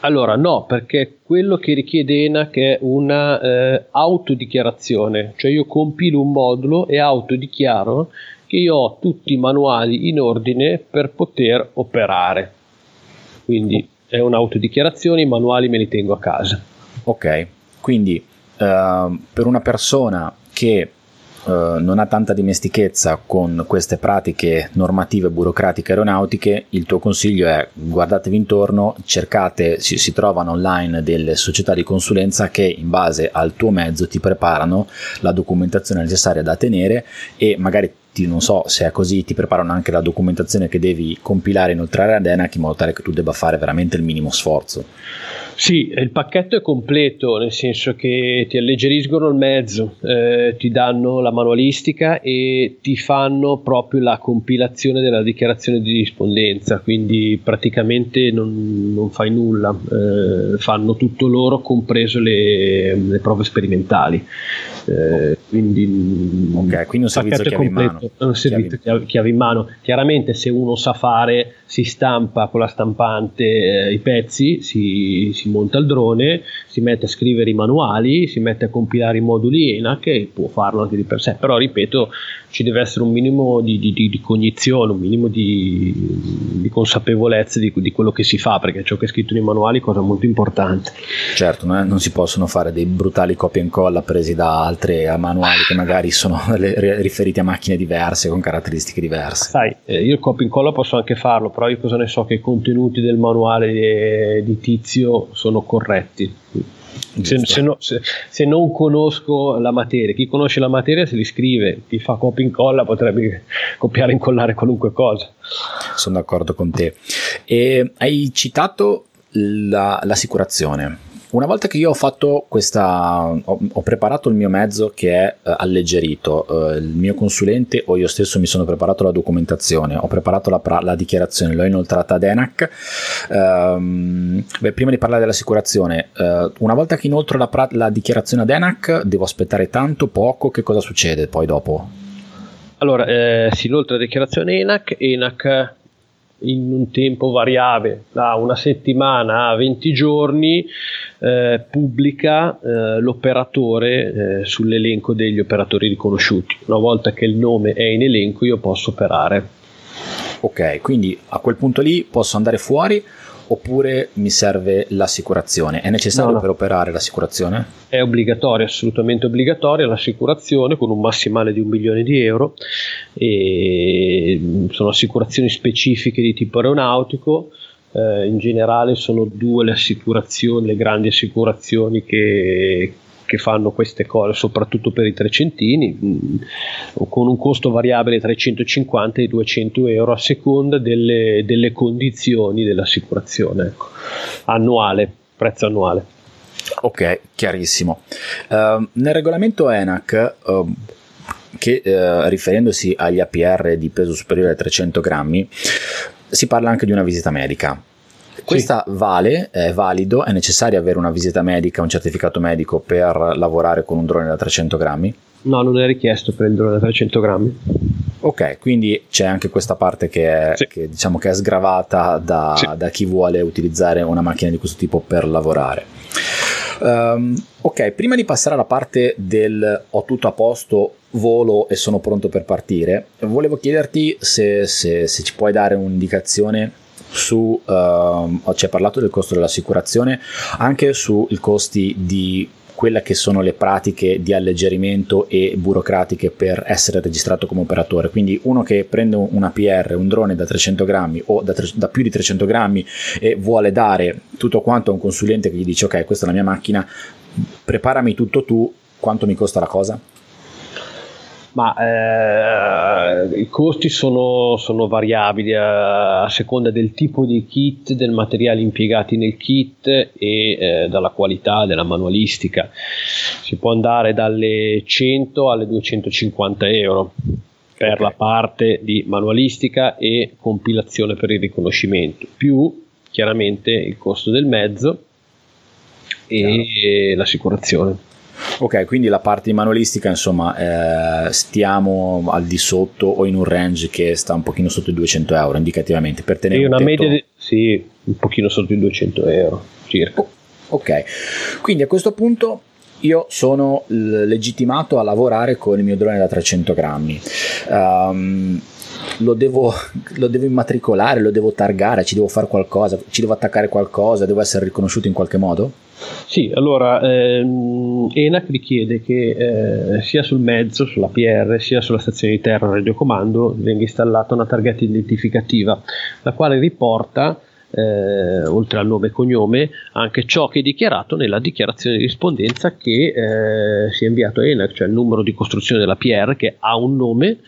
Allora, no, perché quello che richiede ENAC è una eh, autodichiarazione, cioè io compilo un modulo e autodichiaro che io ho tutti i manuali in ordine per poter operare. Quindi è un'autodichiarazione, i manuali me li tengo a casa. Ok, quindi uh, per una persona che uh, non ha tanta dimestichezza con queste pratiche normative burocratiche aeronautiche, il tuo consiglio è guardatevi intorno, cercate, si, si trovano online delle società di consulenza che in base al tuo mezzo ti preparano la documentazione necessaria da tenere e magari ti, non so se è così, ti preparano anche la documentazione che devi compilare e inoltrare ad ENAC in modo tale che tu debba fare veramente il minimo sforzo. Sì, il pacchetto è completo, nel senso che ti alleggeriscono il mezzo, eh, ti danno la manualistica e ti fanno proprio la compilazione della dichiarazione di rispondenza, quindi praticamente non, non fai nulla, eh, fanno tutto loro, compreso le, le prove sperimentali. Eh, quindi, ok, quindi un servizio chiave completo, servizio chiave. chiave in mano. Chiaramente se uno sa fare, si stampa con la stampante eh, i pezzi, si, si monta il drone, si mette a scrivere i manuali, si mette a compilare i moduli ENAC e può farlo anche di per sé. Però ripeto, ci deve essere un minimo di, di, di, di cognizione, un minimo di, consapevolezza di, quello che si fa, perché ciò che è scritto nei manuali è cosa molto importante. Certo, non, è, non si possono fare dei brutali copia e incolla presi da altri manuali che magari sono riferiti a macchine diverse con caratteristiche diverse. Sai, eh, io il copia e incolla posso anche farlo, però io cosa ne so che i contenuti del manuale di, di Tizio sono corretti se, se, no, se, se, non conosco la materia, chi conosce la materia se li scrive, chi fa copia e incolla potrebbe copiare e incollare qualunque cosa. Sono d'accordo con te. E hai citato la, l'assicurazione. Una volta che io ho fatto questa, ho, ho preparato il mio mezzo che è uh, alleggerito, uh, il mio consulente o io stesso mi sono preparato la documentazione, ho preparato la, la dichiarazione, l'ho inoltrata ad ENAC. Um, beh, prima di parlare dell'assicurazione, uh, una volta che inoltro la, la dichiarazione ad ENAC, devo aspettare tanto, poco, che cosa succede poi dopo? Allora, eh, si inoltra la dichiarazione ENAC, ENAC in un tempo variabile, da una settimana a 20 giorni, eh, pubblica eh, l'operatore eh, sull'elenco degli operatori riconosciuti. Una volta che il nome è in elenco io posso operare. Ok, quindi a quel punto lì posso andare fuori oppure mi serve l'assicurazione? È necessario no, no. per operare l'assicurazione? È obbligatoria, assolutamente obbligatoria l'assicurazione con un massimale di un milione di euro e sono assicurazioni specifiche di tipo aeronautico. Eh, in generale sono due le assicurazioni, le grandi assicurazioni che, che fanno queste cose, soprattutto per i trecentini, mh, mm, con un costo variabile tra i 150 e i 200 euro a seconda delle, delle condizioni dell'assicurazione, ecco. annuale, prezzo annuale. Ok, chiarissimo. Uh, nel regolamento ENAC, uh, che uh, riferendosi agli APR di peso superiore a 300 grammi, si parla anche di una visita medica. Questa sì. vale, è valido, è necessario avere una visita medica, un certificato medico per lavorare con un drone da 300 grammi? No, non è richiesto per il drone da 300 grammi. Ok, quindi c'è anche questa parte che è, sì. che, diciamo, che è sgravata da, sì. da, chi vuole utilizzare una macchina di questo tipo per lavorare. Um, ok, prima di passare alla parte del ho tutto a posto, volo e sono pronto per partire, volevo chiederti se, se, se ci puoi dare un'indicazione su, uh, ci hai parlato del costo dell'assicurazione, anche sui costi di quelle che sono le pratiche di alleggerimento e burocratiche per essere registrato come operatore. Quindi uno che prende un APR, un drone da 300 grammi o da, tre, da, più di 300 grammi e vuole dare tutto quanto a un consulente che gli dice ok questa è la mia macchina, preparami tutto tu, quanto mi costa la cosa? Ma eh, i costi sono, sono variabili a, a, seconda del tipo di kit, del materiale impiegati nel kit e eh, dalla qualità della manualistica. Si può andare dalle 100 alle 250 euro per okay. la parte di manualistica e compilazione per il riconoscimento, più chiaramente il costo del mezzo e Chiaro. l'assicurazione. Ok, quindi la parte di manualistica, insomma, eh, stiamo al di sotto o in un range che sta un pochino sotto i 200 euro indicativamente per tenere sì, una tetto... media di... sì, un pochino sotto i 200 euro circa. Oh, ok, quindi a questo punto io sono legittimato a lavorare con il mio drone da 300 grammi. Um, lo devo, lo devo, immatricolare, lo devo targare, ci devo fare qualcosa, ci devo attaccare qualcosa, devo essere riconosciuto in qualche modo? Sì, allora ehm, ENAC richiede che eh, sia sul mezzo, sulla PR, sia sulla stazione di terra radiocomando venga installata una targhetta identificativa, la quale riporta eh, oltre al nome e cognome, anche ciò che è dichiarato nella dichiarazione di rispondenza che eh, si è inviato a ENAC, cioè il numero di costruzione della PR che ha un nome,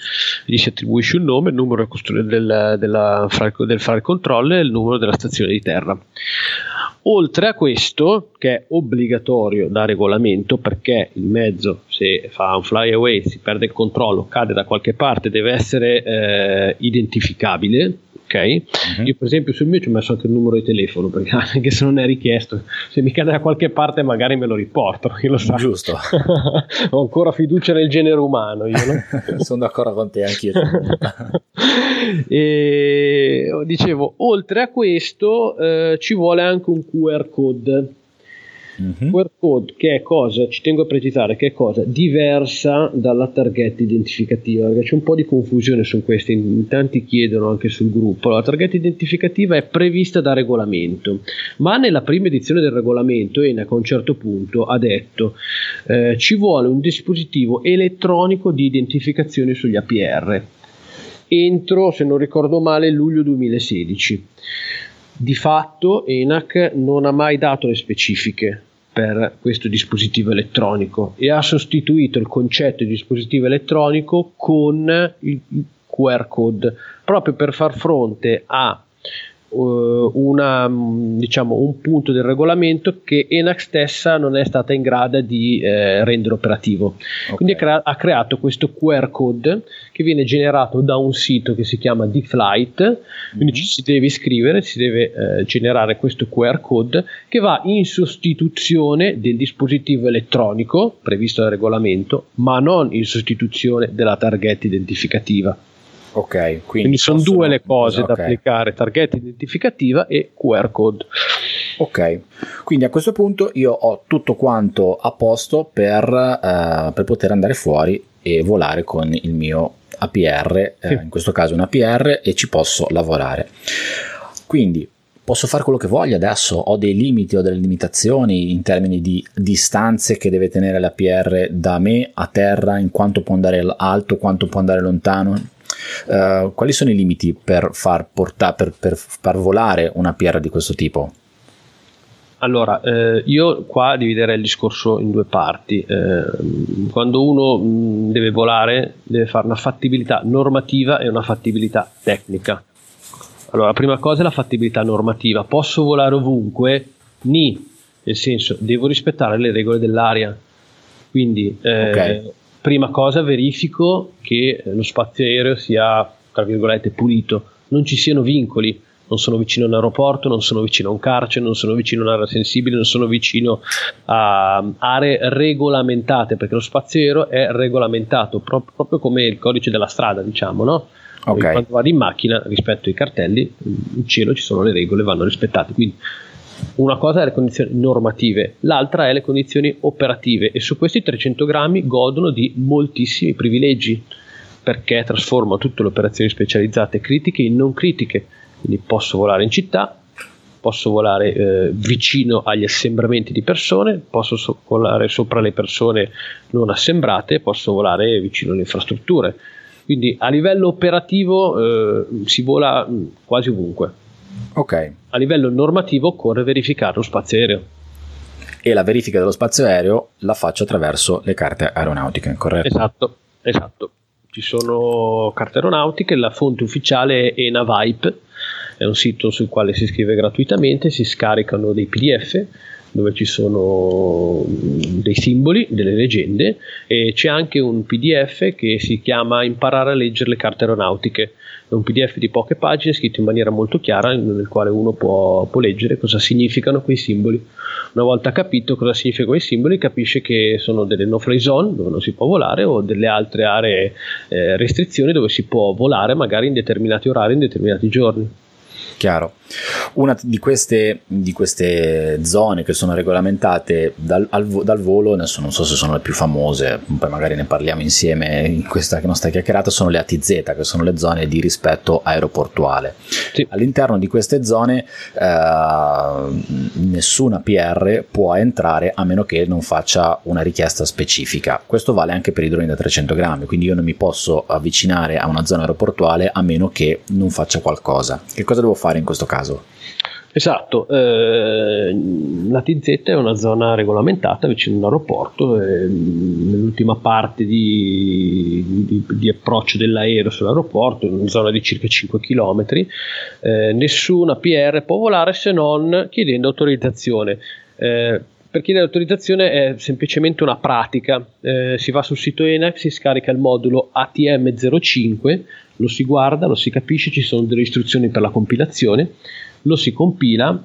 gli si attribuisce un nome, il numero del, della, del file control e il numero della stazione di terra. Oltre a questo, che è obbligatorio da regolamento, perché il mezzo, se fa un flyaway, si perde il controllo, cade da qualche parte, deve essere eh, identificabile ok? Uh-huh. Io per esempio sul mio ci ho messo anche il numero di telefono perché anche se non è richiesto, se mi cade da qualche parte magari me lo riporto, io lo so. Giusto. Ho ancora fiducia nel genere umano, io, no? Sono d'accordo con te anch'io. e dicevo, oltre a questo eh, ci vuole anche un QR code Mm-hmm. QR code che è cosa, ci tengo a precisare, che è cosa diversa dalla targhetta identificativa, perché c'è un po' di confusione su questo, in tanti chiedono anche sul gruppo. La targhetta identificativa è prevista da regolamento, ma nella prima edizione del regolamento ENAC a un certo punto ha detto eh, ci vuole un dispositivo elettronico di identificazione sugli APR entro, se non ricordo male, luglio 2016. Di fatto ENAC non ha mai dato le specifiche per questo dispositivo elettronico e ha sostituito il concetto di dispositivo elettronico con il QR code proprio per far fronte a una, diciamo, un punto del regolamento che ENAC stessa non è stata in grado di eh, rendere operativo. Okay. Quindi ha, crea- ha, creato questo QR code che viene generato da un sito che si chiama D-Flight, quindi mm-hmm. ci si deve iscrivere, si deve eh, generare questo QR code che va in sostituzione del dispositivo elettronico previsto dal regolamento, ma non in sostituzione della targhetta identificativa. Ok, quindi, quindi sono possono... due le cose okay. da applicare, targhetta identificativa e QR code. Ok, quindi a questo punto io ho tutto quanto a posto per, uh, per poter andare fuori e volare con il mio APR, eh, sì. eh, in questo caso un APR, e ci posso lavorare. Quindi posso fare quello che voglio adesso, ho dei limiti, ho delle limitazioni in termini di distanze che deve tenere l'APR da me a terra, in quanto può andare alto, quanto può andare lontano. Uh, quali sono i limiti per far, portare, per, per far volare una PR di questo tipo? Allora, eh, io qua dividerei il discorso in due parti. Eh, quando uno mh, deve volare, deve fare una fattibilità normativa e una fattibilità tecnica. Allora, la prima cosa è la fattibilità normativa. Posso volare ovunque? Ni, nel senso, devo rispettare le regole dell'aria. Quindi, eh, okay prima cosa verifico che lo spazio aereo sia, tra virgolette, pulito, non ci siano vincoli, non sono vicino a un aeroporto, non sono vicino a un carcere, non sono vicino a un'area sensibile, non sono vicino a aree regolamentate, perché lo spazio aereo è regolamentato proprio, proprio come il codice della strada, diciamo, no? Okay. Quando vado in macchina rispetto ai cartelli, in cielo ci sono le regole, vanno rispettate. Quindi una cosa è le condizioni normative, l'altra è le condizioni operative e su questi 300 grammi godono di moltissimi privilegi perché trasformano tutte le operazioni specializzate critiche in non critiche. Quindi posso volare in città, posso volare eh, vicino agli assembramenti di persone, posso so- volare sopra le persone non assembrate, posso volare vicino alle infrastrutture. Quindi a livello operativo eh, si vola mm, quasi ovunque. Ok. A livello normativo occorre verificare lo spazio aereo. E la verifica dello spazio aereo la faccio attraverso le carte aeronautiche, corretto? Esatto, esatto. Ci sono carte aeronautiche, la fonte ufficiale è ENAVIPE, è un sito sul quale si iscrive gratuitamente, si scaricano dei PDF dove ci sono dei simboli, delle leggende e c'è anche un PDF che si chiama Imparare a leggere le carte aeronautiche è un PDF di poche pagine scritto in maniera molto chiara nel quale uno può, può, leggere cosa significano quei simboli. Una volta capito cosa significano quei simboli capisce che sono delle no-fly zone dove non si può volare o delle altre aree eh, restrizioni dove si può volare magari in determinati orari, in determinati giorni chiaro. Una di queste, di queste, zone che sono regolamentate dal, al, dal, volo, adesso non so se sono le più famose, poi magari ne parliamo insieme in questa nostra chiacchierata, sono le ATZ, che sono le zone di rispetto aeroportuale. Sì. All'interno di queste zone eh, nessuna PR può entrare a meno che non faccia una richiesta specifica. Questo vale anche per i droni da 300 grammi, quindi io non mi posso avvicinare a una zona aeroportuale a meno che non faccia qualcosa. Che cosa devo fare? Fare in questo caso. Esatto, eh, la TZ è una zona regolamentata vicino all'aeroporto, eh, nell'ultima parte di, di, di, approccio dell'aereo sull'aeroporto, in una zona di circa 5 km, eh, nessuna PR può volare se non chiedendo autorizzazione. Eh, per chiedere autorizzazione è semplicemente una pratica, eh, si va sul sito ENAC, si scarica il modulo ATM05, lo si guarda, lo si capisce, ci sono delle istruzioni per la compilazione, lo si compila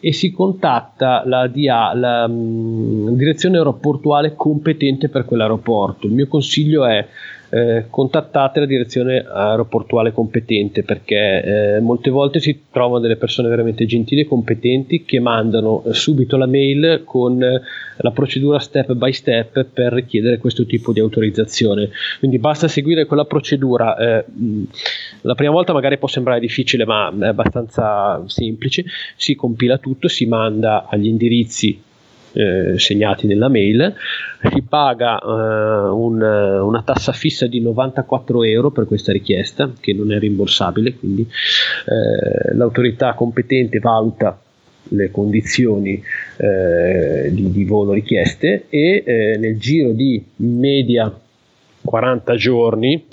e si contatta la, DA, la um, direzione aeroportuale competente per quell'aeroporto. Il mio consiglio è eh, contattate la direzione aeroportuale competente perché eh, molte volte si trovano delle persone veramente gentili e competenti che mandano eh, subito la mail con eh, la procedura step by step per richiedere questo tipo di autorizzazione. Quindi basta seguire quella procedura. Eh, la prima volta magari può sembrare difficile, ma è abbastanza semplice. Si compila tutto, si manda agli indirizzi eh, segnati nella mail, si paga eh, un, una tassa fissa di 94 euro per questa richiesta che non è rimborsabile, quindi eh, l'autorità competente valuta le condizioni eh, di, di, volo richieste e eh, nel giro di media 40 giorni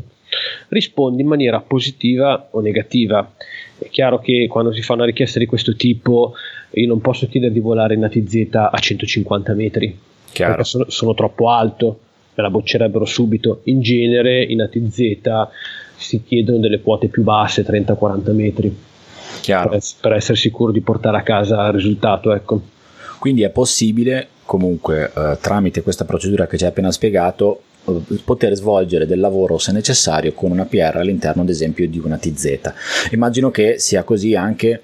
rispondi in maniera positiva o negativa. È chiaro che quando si fa una richiesta di questo tipo io non posso chiedere di volare in ATZ a 150 metri, Chiaro. perché sono, sono troppo alto, me la boccerebbero subito. In genere in ATZ si chiedono delle quote più basse, 30-40 metri, per, per essere sicuro di portare a casa il risultato. Ecco. Quindi è possibile comunque eh, tramite questa procedura che ci hai appena spiegato eh, poter svolgere del lavoro se necessario con una PR all'interno ad esempio di una TZ. Immagino che sia così anche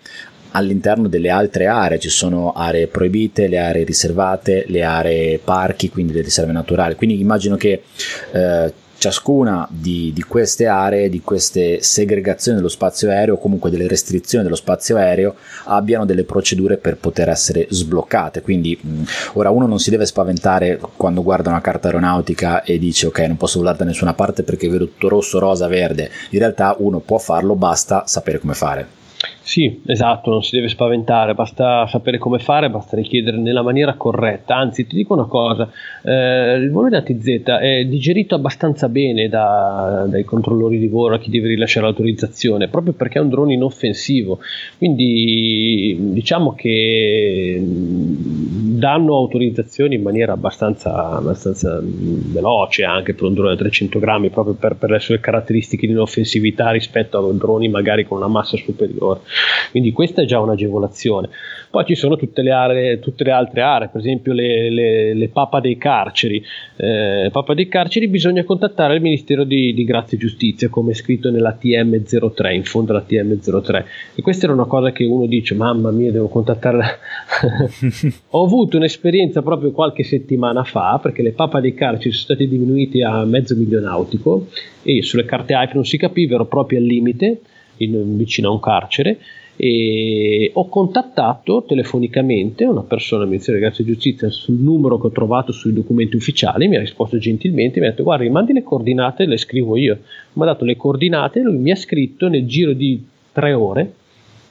all'interno delle altre aree, ci sono aree proibite, le aree riservate, le aree parchi, quindi le riserve naturali. Quindi immagino che eh, ciascuna di, di, queste aree, di queste segregazioni dello spazio aereo o comunque delle restrizioni dello spazio aereo abbiano delle procedure per poter essere sbloccate. Quindi mh, ora uno non si deve spaventare quando guarda una carta aeronautica e dice ok non posso volare da nessuna parte perché vedo tutto rosso, rosa, verde. In realtà uno può farlo, basta sapere come fare. Sì, esatto, non si deve spaventare, basta sapere come fare, basta richiedere nella maniera corretta. Anzi, ti dico una cosa, eh, il volo di ATZ è digerito abbastanza bene da, dai controllori di volo a chi deve rilasciare l'autorizzazione, proprio perché è un drone inoffensivo. Quindi diciamo che danno autorizzazioni in maniera abbastanza, abbastanza veloce anche per un drone da 300 grammi, proprio per, per le sue caratteristiche di inoffensività rispetto a droni magari con una massa superiore. Quindi questa è già un'agevolazione. Poi ci sono tutte le, aree, tutte le altre aree, per esempio le, le, le papa dei carceri. Eh, papa dei carceri bisogna contattare il Ministero di, di Grazia e Giustizia, come è scritto nella TM03, in fondo alla TM03. E questa era una cosa che uno dice, mamma mia, devo contattare... Ho avuto un'esperienza proprio qualche settimana fa, perché le papa dei carceri sono state diminuite a mezzo milionautico e sulle carte IP non si capiva, ero proprio al limite in, vicino a un carcere e ho contattato telefonicamente una persona del Ministero di Grazia e Giustizia sul numero che ho trovato sui documenti ufficiali, mi ha risposto gentilmente, mi ha detto guarda, mandi le coordinate, le scrivo io. Mi ha dato le coordinate, lui mi ha scritto nel giro di tre ore,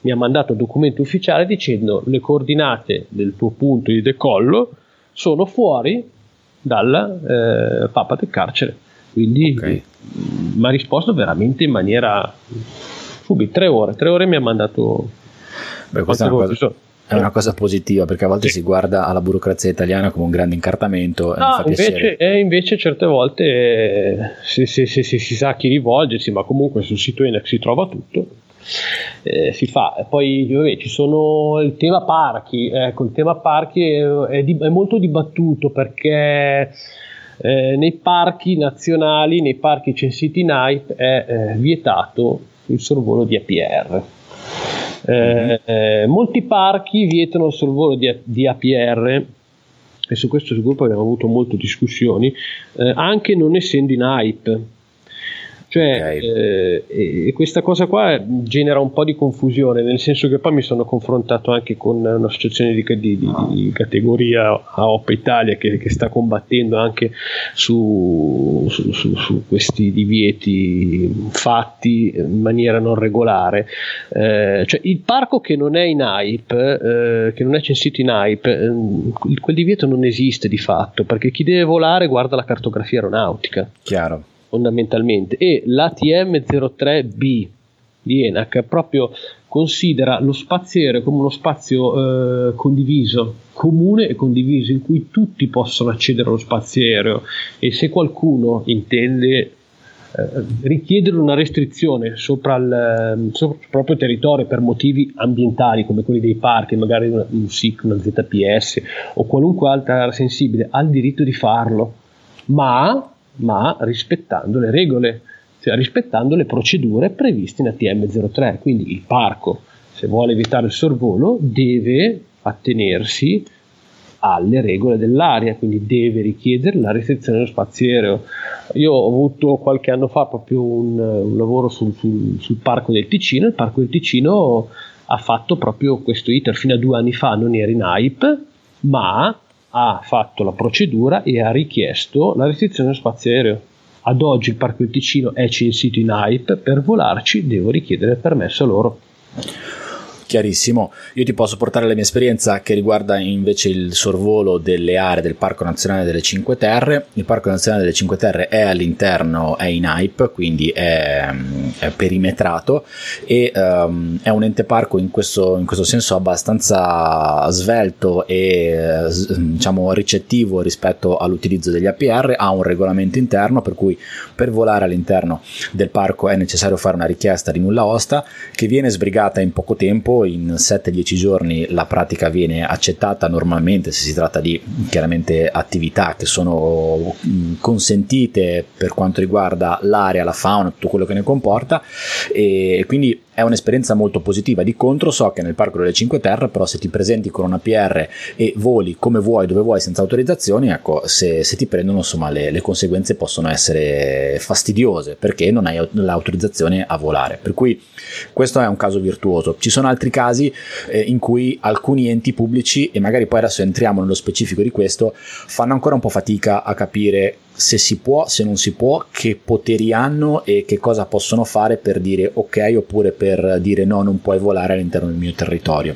mi ha mandato il documento ufficiale dicendo le coordinate del tuo punto di decollo sono fuori dalla eh, papa del carcere. Quindi okay. mi ha risposto veramente in maniera subito, tre ore, tre ore mi ha mandato... Beh, questa è una, cosa, è una, cosa, positiva perché a volte sì. si guarda alla burocrazia italiana come un grande incartamento. No, invece, eh, invece, certe volte eh, si, si, si, si, sa a chi rivolgersi, ma comunque sul sito INEC si trova tutto. Eh, si fa. Poi vabbè, ci sono il tema parchi. Ecco, il tema parchi è, è, di, è molto dibattuto perché eh, nei parchi nazionali, nei parchi censiti in AIP è eh, vietato il sorvolo di APR. Eh, eh, molti parchi vietano il sorvolo di, di, APR e su questo gruppo abbiamo avuto molte discussioni, eh, anche non essendo in hype cioè, okay. eh, e questa cosa qua genera un po' di confusione, nel senso che poi mi sono confrontato anche con un'associazione di, di, di, categoria AOP Italia che, che, sta combattendo anche su, su, su, su, questi divieti fatti in maniera non regolare. Eh, cioè, il parco che non è in hype, eh, che non è censito in hype, eh, quel divieto non esiste di fatto, perché chi deve volare guarda la cartografia aeronautica. Chiaro fondamentalmente. E l'ATM03B di ENAC proprio considera lo spazio aereo come uno spazio eh, condiviso, comune e condiviso, in cui tutti possono accedere allo spazio aereo e se qualcuno intende eh, richiedere una restrizione sopra il, ehm, sopra il, proprio territorio per motivi ambientali come quelli dei parchi, magari un SIC, una ZPS o qualunque altra area sensibile, ha il diritto di farlo, ma ma rispettando le regole, cioè rispettando le procedure previste in ATM03. Quindi il parco, se vuole evitare il sorvolo, deve attenersi alle regole dell'area, quindi deve richiedere la restrizione dello spazio aereo. Io ho avuto qualche anno fa proprio un, un lavoro sul, sul, sul, parco del Ticino, il parco del Ticino ha fatto proprio questo iter fino a due anni fa, non era in hype, ma ha fatto la procedura e ha richiesto la restrizione dello spazio aereo. Ad oggi il Parco del Ticino è censito in hype, per volarci devo richiedere il permesso a loro. Chiarissimo, io ti posso portare la mia esperienza che riguarda invece il sorvolo delle aree del Parco Nazionale delle Cinque Terre. Il Parco Nazionale delle Cinque Terre è all'interno, è in hype, quindi è, è perimetrato e um, è un ente parco in questo, in questo senso abbastanza svelto e diciamo ricettivo rispetto all'utilizzo degli APR, ha un regolamento interno per cui per volare all'interno del parco è necessario fare una richiesta di nulla osta che viene sbrigata in poco tempo in 7-10 giorni la pratica viene accettata normalmente se si tratta di chiaramente attività che sono mm, consentite per quanto riguarda l'area, la fauna, tutto quello che ne comporta. E quindi è un'esperienza molto positiva. Di contro, so che nel Parco delle Cinque Terre, però, se ti presenti con una PR e voli come vuoi, dove vuoi, senza autorizzazioni, ecco, se, se ti prendono, insomma, le, le, conseguenze possono essere fastidiose perché non hai l'autorizzazione a volare. Per cui questo è un caso virtuoso. Ci sono altri casi eh, in cui alcuni enti pubblici, e magari poi adesso entriamo nello specifico di questo, fanno ancora un po' fatica a capire se si può, se non si può, che poteri hanno e che cosa possono fare per dire ok oppure per dire no, non puoi volare all'interno del mio territorio.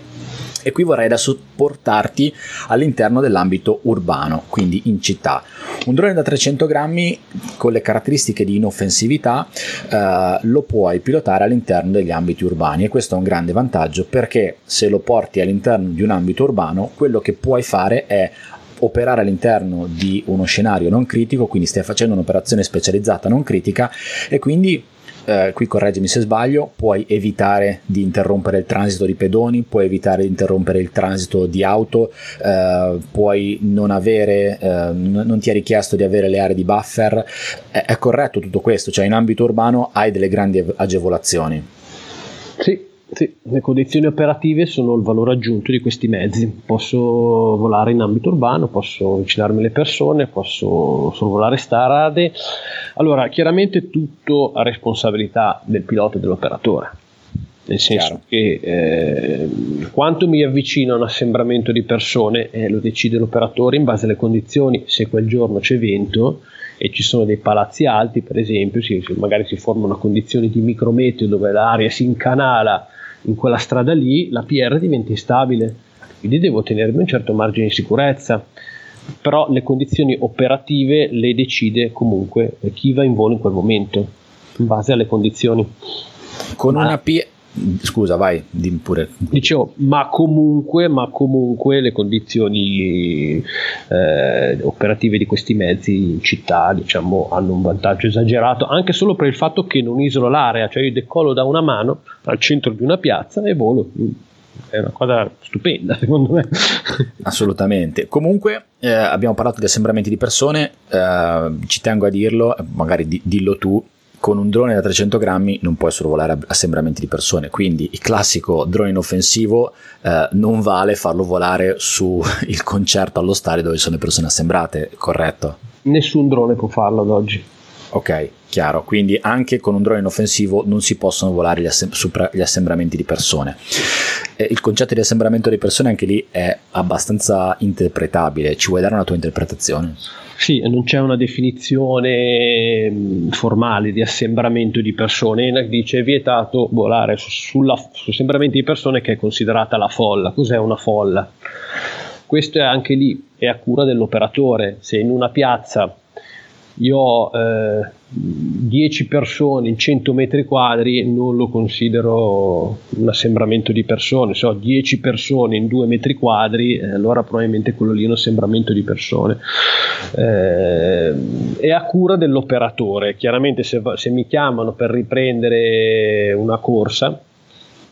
E qui vorrei adesso portarti all'interno dell'ambito urbano, quindi in città. Un drone da 300 grammi con le caratteristiche di inoffensività eh, lo puoi pilotare all'interno degli ambiti urbani e questo è un grande vantaggio perché se lo porti all'interno di un ambito urbano quello che puoi fare è operare all'interno di uno scenario non critico, quindi stai facendo un'operazione specializzata non critica e quindi eh, qui correggimi se sbaglio, puoi evitare di interrompere il transito di pedoni, puoi evitare di interrompere il transito di auto, eh, puoi non avere, eh, non ti è richiesto di avere le aree di buffer, è, è corretto tutto questo, cioè in ambito urbano hai delle grandi agevolazioni. Sì, sì, le condizioni operative sono il valore aggiunto di questi mezzi. Posso volare in ambito urbano, posso avvicinarmi alle persone, posso sorvolare strade. Allora, chiaramente tutto a responsabilità del pilota e dell'operatore. Nel senso Chiaro. che eh, quanto mi avvicino a un assembramento di persone eh, lo decide l'operatore in base alle condizioni, se quel giorno c'è vento e ci sono dei palazzi alti, per esempio, si, magari si forma una condizione di micrometeo dove l'aria si incanala in quella strada lì la PR diventa instabile, quindi devo tenermi un certo margine di sicurezza, però le condizioni operative le decide comunque chi va in volo in quel momento, in base alle condizioni. Con Ma... una PR Scusa, vai, dimmi pure. Dicevo, ma comunque, ma comunque le condizioni eh, operative di questi mezzi in città, diciamo, hanno un vantaggio esagerato, anche solo per il fatto che non isolo l'area, cioè io decollo da una mano al centro di una piazza e volo. È una cosa stupenda, secondo me. Assolutamente. Comunque, eh, abbiamo parlato di assembramenti di persone, eh, ci tengo a dirlo, magari di, dillo tu, con un drone da 300 grammi non puoi sorvolare assembramenti di persone, quindi il classico drone inoffensivo eh, non vale farlo volare sul concerto allo stadio dove sono le persone assembrate, corretto? Nessun drone può farlo ad oggi. Ok, chiaro, quindi anche con un drone inoffensivo non si possono volare gli, assem- gli assembramenti di persone. Eh, il concetto di assembramento di persone anche lì è abbastanza interpretabile, ci vuoi dare una tua interpretazione? Sì, non c'è una definizione mm, formale di assembramento di persone. ENAC dice è vietato volare su, assembramenti di persone che è considerata la folla. Cos'è una folla? Questo è anche lì, è a cura dell'operatore. Se in una piazza io ho eh, 10 persone in 100 metri quadri non lo considero un assembramento di persone. Se ho 10 persone in 2 metri quadri eh, allora probabilmente quello lì è un assembramento di persone. Eh, è a cura dell'operatore. Chiaramente se, se mi chiamano per riprendere una corsa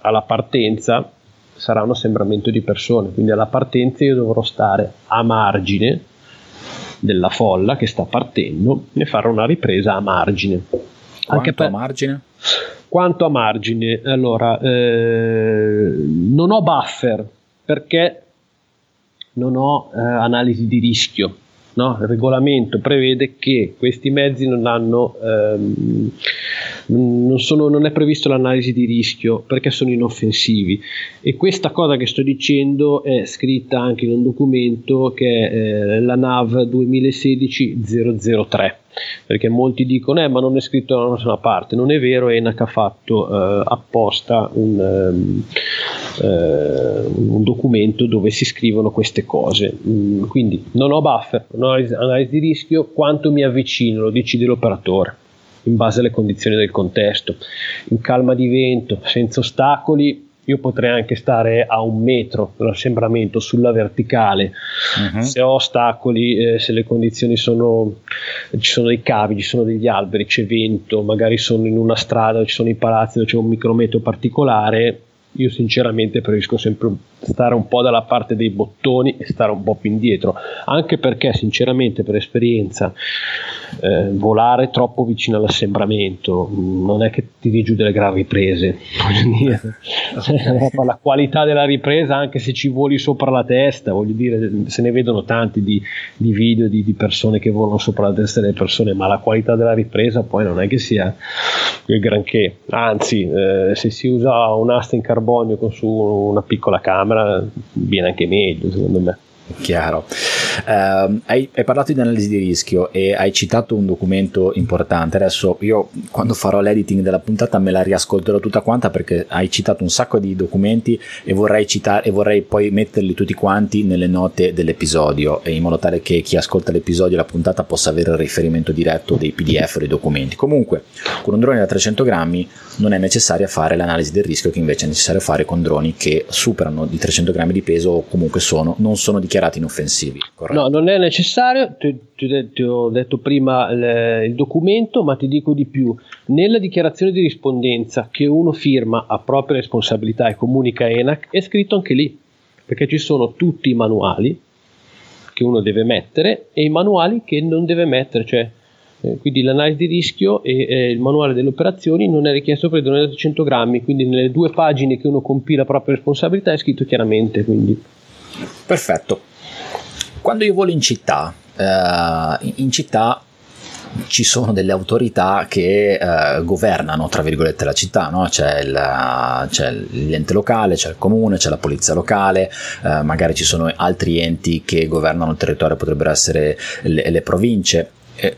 alla partenza sarà un assembramento di persone. Quindi alla partenza io dovrò stare a margine della folla che sta partendo e fare una ripresa a margine. Quanto Anche per... a margine? Quanto a margine? Allora, eh, non ho buffer perché non ho eh, analisi di rischio No? Il regolamento prevede che questi mezzi non, hanno, ehm, non, sono, non, è previsto l'analisi di rischio perché sono inoffensivi e questa cosa che sto dicendo è scritta anche in un documento che è eh, la NAV 2016-003 perché molti dicono eh, ma non è scritto da nessuna parte non è vero ENAC ha fatto eh, apposta un, um, eh, un documento dove si scrivono queste cose. Mm, quindi non ho buffer, non ho analisi di rischio, quanto mi avvicino, lo decide l'operatore in base alle condizioni del contesto. In calma di vento, senza ostacoli, io potrei anche stare a un metro dall'assembramento sulla verticale uh-huh. se ho ostacoli eh, se le condizioni sono ci sono dei cavi ci sono degli alberi c'è vento magari sono in una strada ci sono i palazzi dove c'è un micrometro particolare io sinceramente preferisco sempre stare un po' dalla parte dei bottoni e stare un po' più indietro, anche perché sinceramente per esperienza eh, volare troppo vicino all'assembramento non è che ti dia giù delle gravi riprese, la qualità della ripresa anche se ci voli sopra la testa, voglio dire, se ne vedono tanti di, di video di, di persone che volano sopra la testa delle persone, ma la qualità della ripresa poi non è che sia il granché, anzi eh, se si usa un'asta in carbonio con su una piccola camera viene anche meglio secondo me. Chiaro. Uh, hai, hai, parlato di analisi di rischio e hai citato un documento importante. Adesso io quando farò l'editing della puntata me la riascolterò tutta quanta perché hai citato un sacco di documenti e vorrei, citare, e vorrei poi metterli tutti quanti nelle note dell'episodio in modo tale che chi ascolta l'episodio e la puntata possa avere il riferimento diretto dei PDF o dei documenti. Comunque, con un drone da 300 grammi non è necessario fare l'analisi del rischio che invece è necessario fare con droni che superano di 300 grammi di peso o comunque sono, non sono dichiarati inoffensivi. Corretto? No, non è necessario, ti, ti, ti ho detto prima il, il documento, ma ti dico di più. Nella dichiarazione di rispondenza che uno firma a propria responsabilità e comunica ENAC è scritto anche lì, perché ci sono tutti i manuali che uno deve mettere e i manuali che non deve mettere, cioè eh, quindi l'analisi di rischio e eh, il manuale delle operazioni non è richiesto per i droni da 100 grammi, quindi nelle due pagine che uno compila a propria responsabilità è scritto chiaramente. Quindi. Perfetto. Quando io volo in città, eh, in città ci sono delle autorità che eh, governano, tra virgolette, la città, no? c'è, il, c'è, l'ente locale, c'è il comune, c'è la polizia locale, eh, magari ci sono altri enti che governano il territorio, potrebbero essere le, le province. Eh,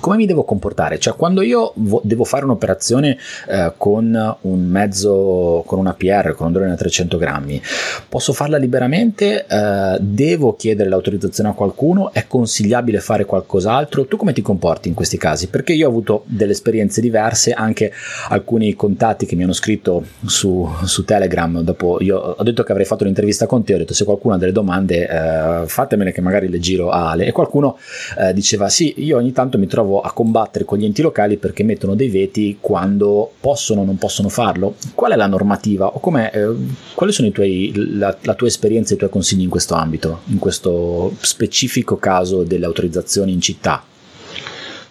come mi devo comportare? Cioè, quando io vo- devo fare un'operazione eh, con un mezzo, con una PR, con un drone a 300 grammi, posso farla liberamente? Eh, devo chiedere l'autorizzazione a qualcuno? È consigliabile fare qualcos'altro? Tu come ti comporti in questi casi? Perché io ho avuto delle esperienze diverse, anche alcuni contatti che mi hanno scritto su, su Telegram. Dopo io ho detto che avrei fatto un'intervista con te, ho detto se qualcuno ha delle domande eh, fatemele che magari le giro a Ale. E qualcuno eh, diceva sì, io ogni tanto mi trovo a combattere con gli enti locali perché mettono dei veti quando possono o non possono farlo. Qual è la normativa o eh, quali sono tuoi, la, la, tua esperienza e i tuoi consigli in questo ambito, in questo specifico caso delle autorizzazioni in città?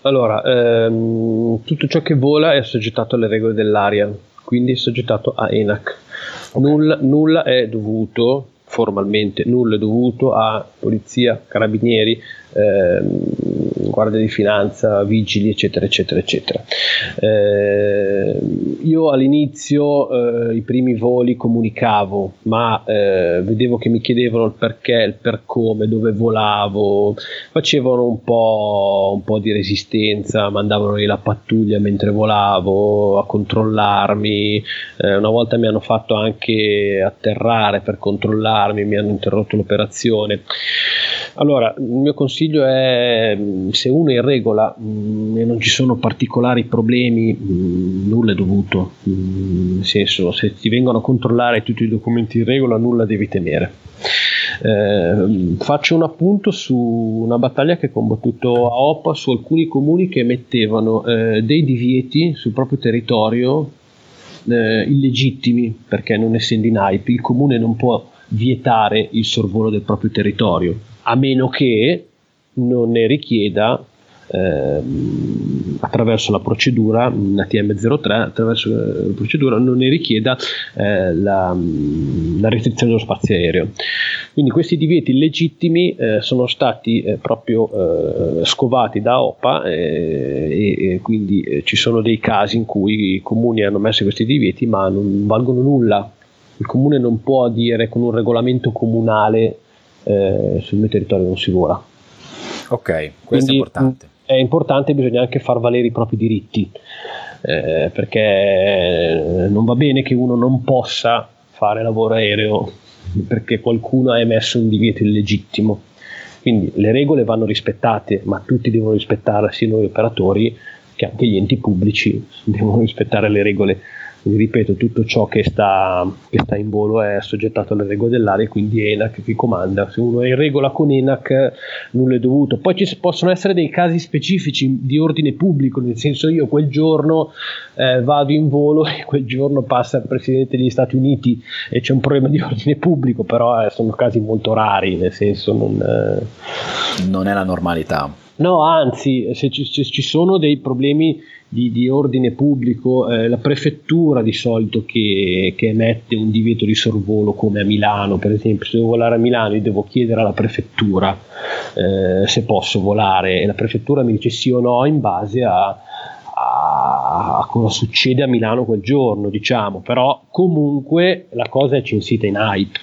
Allora, ehm, tutto ciò che vola è assoggettato alle regole dell'aria, quindi è assoggettato a ENAC. Okay. Nulla, nulla è dovuto formalmente nulla è dovuto a polizia, carabinieri, ehm, guardia di finanza, vigili, eccetera, eccetera, eccetera. Eh, io all'inizio eh, i primi voli comunicavo, ma eh, vedevo che mi chiedevano il perché, il per come, dove volavo, facevano un po', un po' di resistenza, mandavano lì la pattuglia mentre volavo a controllarmi, eh, una volta mi hanno fatto anche atterrare per controllarmi, mi hanno interrotto l'operazione. Allora, il mio consiglio è se uno è in regola mh, mm, e non ci sono particolari problemi, mh, mm, nulla è dovuto. Mh, mm, nel senso, se ti vengono a controllare tutti i documenti in regola, nulla devi temere. Eh, faccio un appunto su una battaglia che ho combattuto a OPA su alcuni comuni che mettevano eh, dei divieti sul proprio territorio eh, illegittimi perché non essendo in hype il comune non può vietare il sorvolo del proprio territorio a meno che non ne richieda eh, attraverso la procedura ATM03 attraverso eh, la procedura non ne richieda eh, la, la, restrizione dello spazio aereo. Quindi questi divieti illegittimi eh, sono stati eh, proprio eh, scovati da OPA e, e, quindi ci sono dei casi in cui i comuni hanno messo questi divieti ma non valgono nulla. Il comune non può dire con un regolamento comunale sul mio territorio non si vola Ok, questo Quindi, è importante. È importante, bisogna anche far valere i propri diritti, eh, perché non va bene che uno non possa fare lavoro aereo perché qualcuno ha emesso un divieto illegittimo. Quindi le regole vanno rispettate, ma tutti devono rispettarle, sia noi operatori che anche gli enti pubblici devono rispettare le regole ripeto, tutto ciò che sta, che sta, in volo è soggettato alle regole dell'area, quindi ENAC che comanda. Se uno è in regola con ENAC, nulla è dovuto. Poi ci possono essere dei casi specifici di ordine pubblico, nel senso io quel giorno eh, vado in volo e quel giorno passa il Presidente degli Stati Uniti e c'è un problema di ordine pubblico, però eh, sono casi molto rari, nel senso non... Eh... Non è la normalità. No, anzi, se ci, se ci sono dei problemi di, di ordine pubblico, eh, la prefettura di solito che, che, emette un divieto di sorvolo come a Milano, per esempio, se devo volare a Milano io devo chiedere alla prefettura eh, se posso volare e la prefettura mi dice sì o no in base a, a, cosa succede a Milano quel giorno, diciamo, però comunque la cosa è censita in hype.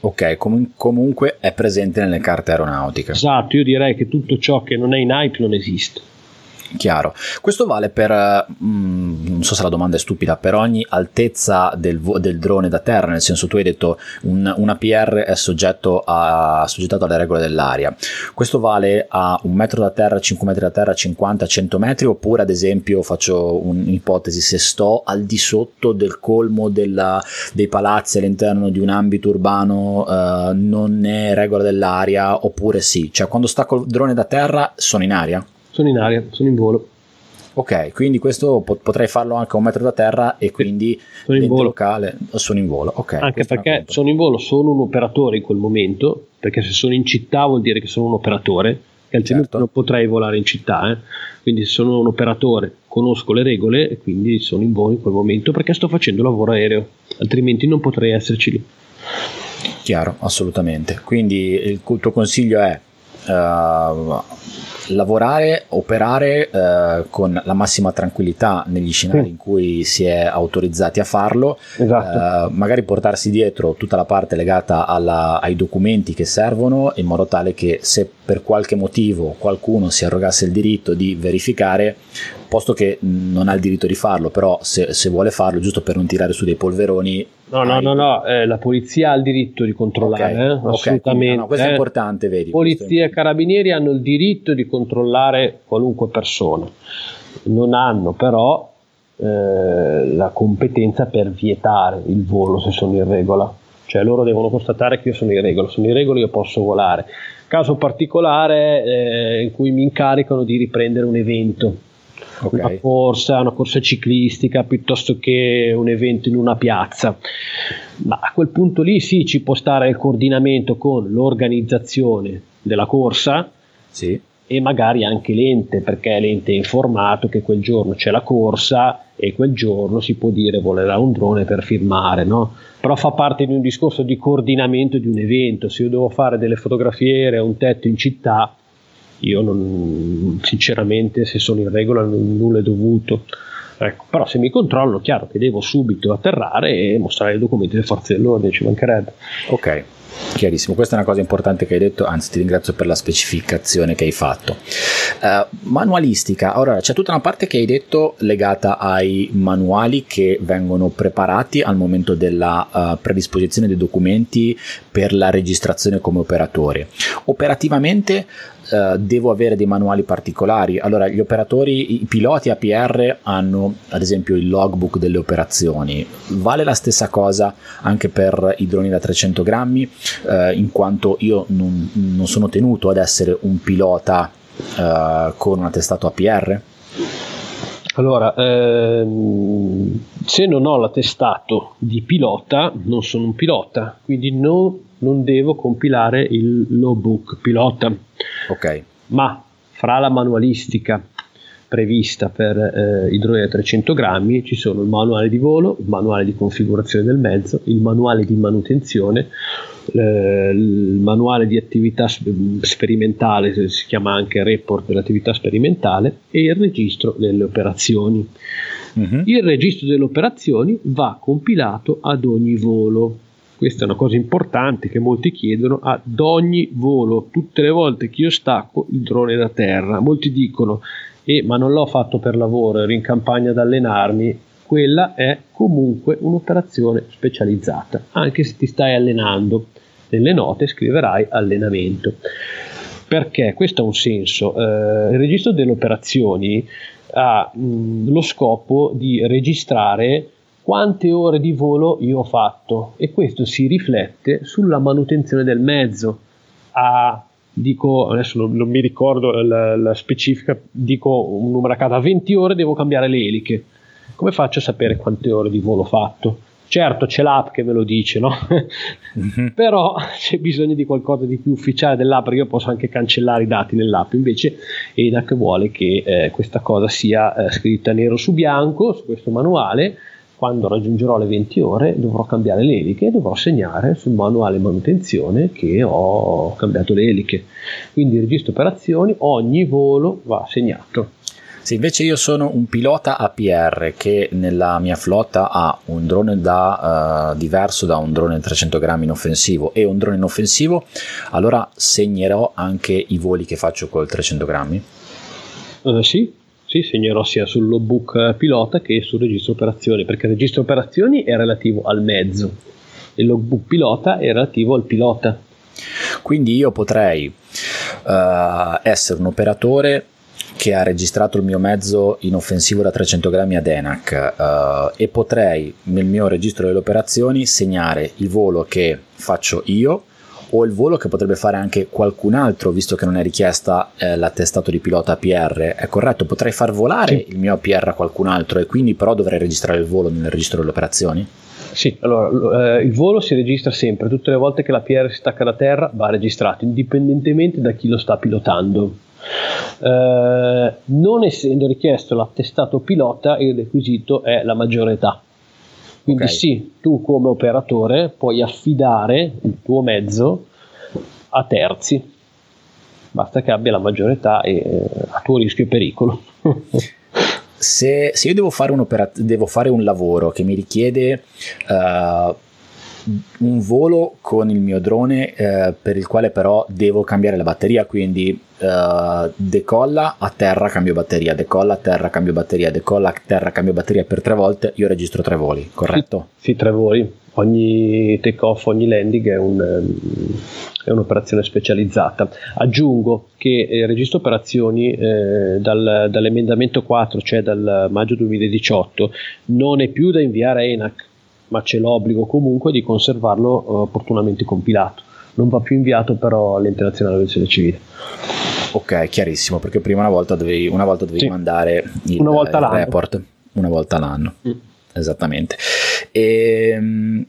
Ok, com- comunque è presente nelle carte aeronautiche. Esatto, io direi che tutto ciò che non è in hype non esiste. Chiaro. Questo vale per, mm, non so se la domanda è stupida, per ogni altezza del, del drone da terra, nel senso tu hai detto un, un APR è soggetto a, soggettato alle regole dell'aria. Questo vale a un metro da terra, 5 metri da terra, 50, 100 metri, oppure ad esempio faccio un'ipotesi, se sto al di sotto del colmo della, dei palazzi all'interno di un ambito urbano uh, non è regola dell'aria, oppure sì, cioè quando stacco il drone da terra sono in aria? Sono in aria, sono in volo. Ok, quindi questo pot- potrei farlo anche a un metro da terra e quindi sono in volo. locale sono in volo. Okay, anche perché sono in volo, sono un operatore in quel momento, perché se sono in città vuol dire che sono un operatore, che altrimenti certo. non potrei volare in città. Eh? Quindi se sono un operatore, conosco le regole e quindi sono in volo in quel momento perché sto facendo lavoro aereo, altrimenti non potrei esserci lì. Chiaro, assolutamente. Quindi il tuo consiglio è uh, lavorare, operare uh, con la massima tranquillità negli scenari mm. in cui si è autorizzati a farlo, esatto. uh, magari portarsi dietro tutta la parte legata alla, ai documenti che servono in modo tale che se per qualche motivo qualcuno si arrogasse il diritto di verificare, posto che non ha il diritto di farlo, però se, se vuole farlo giusto per non tirare su dei polveroni No, no, no, no, eh, la polizia ha il diritto di controllare, okay. eh? assolutamente. Okay, no, questo è importante, vedi. Polizia e carabinieri hanno il diritto di controllare qualunque persona, non hanno però eh, la competenza per vietare il volo se sono in regola. Cioè loro devono constatare che io sono in regola, sono in regola io posso volare. Caso particolare eh, in cui mi incaricano di riprendere un evento, okay. una corsa, una corsa ciclistica piuttosto che un evento in una piazza. Ma a quel punto lì sì, ci può stare il coordinamento con l'organizzazione della corsa sì. e magari anche l'ente, perché l'ente è informato che quel giorno c'è la corsa e quel giorno si può dire volerà un drone per firmare, no? però fa parte di un discorso di coordinamento di un evento. Se io devo fare delle fotografiere a un tetto in città, io non, sinceramente se sono in regola nulla è dovuto. Ecco, però se mi controllano, chiaro che devo subito atterrare e mostrare i documenti delle forze dell'ordine, ci mancherebbe. Ok, chiarissimo. Questa è una cosa importante che hai detto, anzi ti ringrazio per la specificazione che hai fatto. Uh, manualistica, ora c'è tutta una parte che hai detto legata ai manuali che vengono preparati al momento della uh, predisposizione dei documenti per la registrazione come operatore. Operativamente Uh, devo avere dei manuali particolari. Allora, gli operatori, i piloti APR hanno ad esempio il logbook delle operazioni. Vale la stessa cosa anche per i droni da 300 grammi, uh, in quanto io non, non, sono tenuto ad essere un pilota uh, con un attestato APR? Allora, ehm, se non ho l'attestato di pilota, non sono un pilota, quindi non, non devo compilare il logbook pilota. Ok. Ma fra la manualistica prevista per eh, i droni da 300 grammi ci sono il manuale di volo, il manuale di configurazione del mezzo, il manuale di manutenzione, eh, il manuale di attività sperimentale, si chiama anche report dell'attività sperimentale, e il registro delle operazioni. Uh-huh. Il registro delle operazioni va compilato ad ogni volo. Questa è una cosa importante che molti chiedono ad ogni volo, tutte le volte che io stacco il drone da terra. Molti dicono, eh, ma non l'ho fatto per lavoro, ero in campagna ad allenarmi. Quella è comunque un'operazione specializzata, anche se ti stai allenando. Nelle note scriverai allenamento. Perché? Questo ha un senso. Eh, il registro delle operazioni ha mh, lo scopo di registrare quante ore di volo io ho fatto e questo si riflette sulla manutenzione del mezzo. A, dico, adesso non, non mi ricordo la, la, specifica, dico un numero a caso, a 20 ore devo cambiare le eliche. Come faccio a sapere quante ore di volo ho fatto? Certo, c'è l'app che me lo dice, no? mm-hmm. Però c'è bisogno di qualcosa di più ufficiale dell'app, perché io posso anche cancellare i dati nell'app. Invece EDAC vuole che eh, questa cosa sia eh, scritta nero su bianco su questo manuale. Quando raggiungerò le 20 ore dovrò cambiare le eliche e dovrò segnare sul manuale manutenzione che ho cambiato le eliche. Quindi registro operazioni, ogni volo va segnato. Se invece io sono un pilota APR che nella mia flotta ha un drone da, uh, diverso da un drone 300 grammi inoffensivo e un drone inoffensivo, allora segnerò anche i voli che faccio col 300 grammi? Uh, sì, sì, segnerò sia sul logbook pilota che sul registro operazioni, perché il registro operazioni è relativo al mezzo, e il logbook pilota è relativo al pilota. Quindi io potrei uh, essere un operatore che ha registrato il mio mezzo in offensivo da 300 grammi ad ENAC uh, e potrei nel mio registro delle operazioni segnare il volo che faccio io o il volo che potrebbe fare anche qualcun altro visto che non è richiesta eh, l'attestato di pilota APR è corretto potrei far volare sì. il mio APR a qualcun altro e quindi però dovrei registrare il volo nel registro delle operazioni sì, allora eh, il volo si registra sempre, tutte le volte che l'APR si stacca da terra va registrato, indipendentemente da chi lo sta pilotando. Eh, non essendo richiesto l'attestato pilota, il requisito è la maggiore età. Quindi okay. sì, tu come operatore puoi affidare il tuo mezzo a terzi, basta che abbia la maggiore età e eh, a tuo rischio e pericolo. se, se, io devo fare, devo fare, un lavoro che mi richiede uh, un volo con il mio drone uh, per il quale però devo cambiare la batteria, quindi uh, decolla a terra, cambio batteria, decolla a terra, cambio batteria, decolla a terra, cambio batteria per tre volte, io registro tre voli, corretto? Sì, sì tre voli. Ogni take off, ogni landing è, un, è un'operazione specializzata. Aggiungo che il registro operazioni eh, dal, dall'emendamento 4, cioè dal maggio 2018, non è più da inviare a ENAC, ma c'è l'obbligo comunque di conservarlo eh, opportunamente compilato. Non va più inviato però all'ente nazionale dell'aviazione civile. Ok, chiarissimo, perché prima una volta dovevi, una volta dovevi sì. mandare il, una volta il report una volta l'anno. Mm. Esattamente. E, um,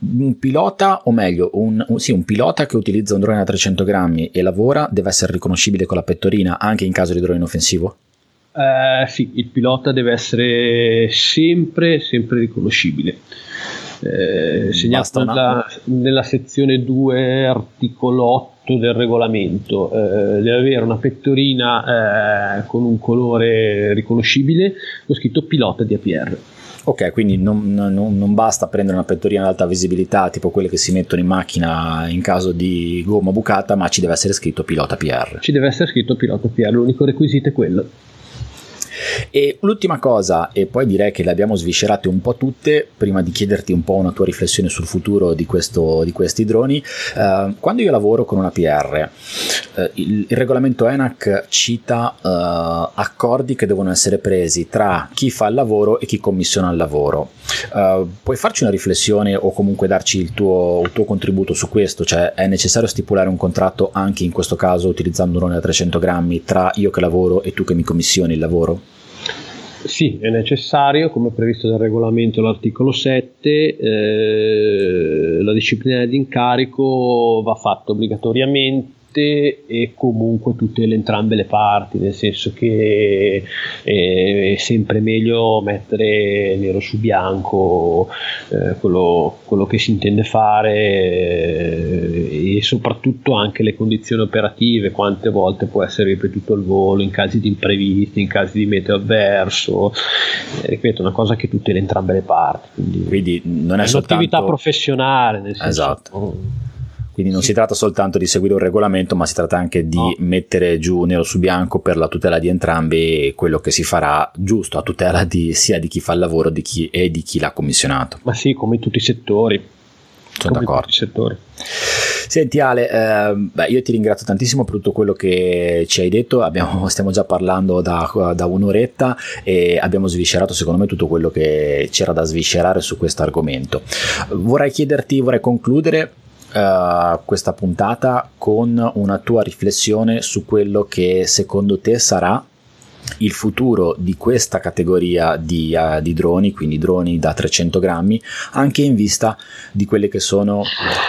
un pilota, o meglio, un, un, sì, un, pilota che utilizza un drone da 300 grammi e lavora deve essere riconoscibile con la pettorina anche in caso di drone inoffensivo? Eh, sì, il pilota deve essere sempre, sempre riconoscibile. Eh, segnato nella, nella, sezione 2, articolo 8 del regolamento, eh, deve avere una pettorina eh, con un colore riconoscibile con scritto pilota di APR. Ok, quindi non, non, non, basta prendere una pettorina ad alta visibilità, tipo quelle che si mettono in macchina in caso di gomma bucata, ma ci deve essere scritto pilota PR. Ci deve essere scritto pilota PR, l'unico requisito è quello. E l'ultima cosa, e poi direi che le abbiamo sviscerate un po' tutte, prima di chiederti un po' una tua riflessione sul futuro di, questo, di questi droni, eh, quando io lavoro con una PR, eh, il, il, regolamento ENAC cita eh, accordi che devono essere presi tra chi fa il lavoro e chi commissiona il lavoro. Eh, puoi farci una riflessione o comunque darci il tuo, il tuo, contributo su questo? Cioè è necessario stipulare un contratto anche in questo caso utilizzando un drone da 300 grammi tra io che lavoro e tu che mi commissioni il lavoro? Sì, è necessario, come previsto dal regolamento l'articolo 7, eh, la disciplina di incarico va fatta obbligatoriamente tutte e comunque tutte le, entrambe le parti, nel senso che è, sempre meglio mettere nero su bianco eh, quello, quello, che si intende fare eh, e soprattutto anche le condizioni operative, quante volte può essere ripetuto il volo in casi di imprevisti, in casi di meteo avverso, eh, ripeto, una cosa che tutte le entrambe le parti. Quindi, quindi non è, è soltanto... un'attività professionale, nel senso... Esatto Quindi non si tratta soltanto di seguire un regolamento, ma si tratta anche di no. mettere giù nero su bianco per la tutela di entrambi quello che si farà giusto a tutela di, sia di chi fa il lavoro di chi, e di chi l'ha commissionato. Ma sì, come in tutti i settori. Sono come d'accordo. In tutti i settori. Senti Ale, eh, beh, io ti ringrazio tantissimo per tutto quello che ci hai detto, abbiamo, stiamo già parlando da, da, un'oretta e abbiamo sviscerato secondo me tutto quello che c'era da sviscerare su questo argomento. Vorrei chiederti, vorrei concludere Uh, questa puntata con una tua riflessione su quello che secondo te sarà il futuro di questa categoria di, uh, di, droni, quindi droni da 300 grammi, anche in vista di quelle che sono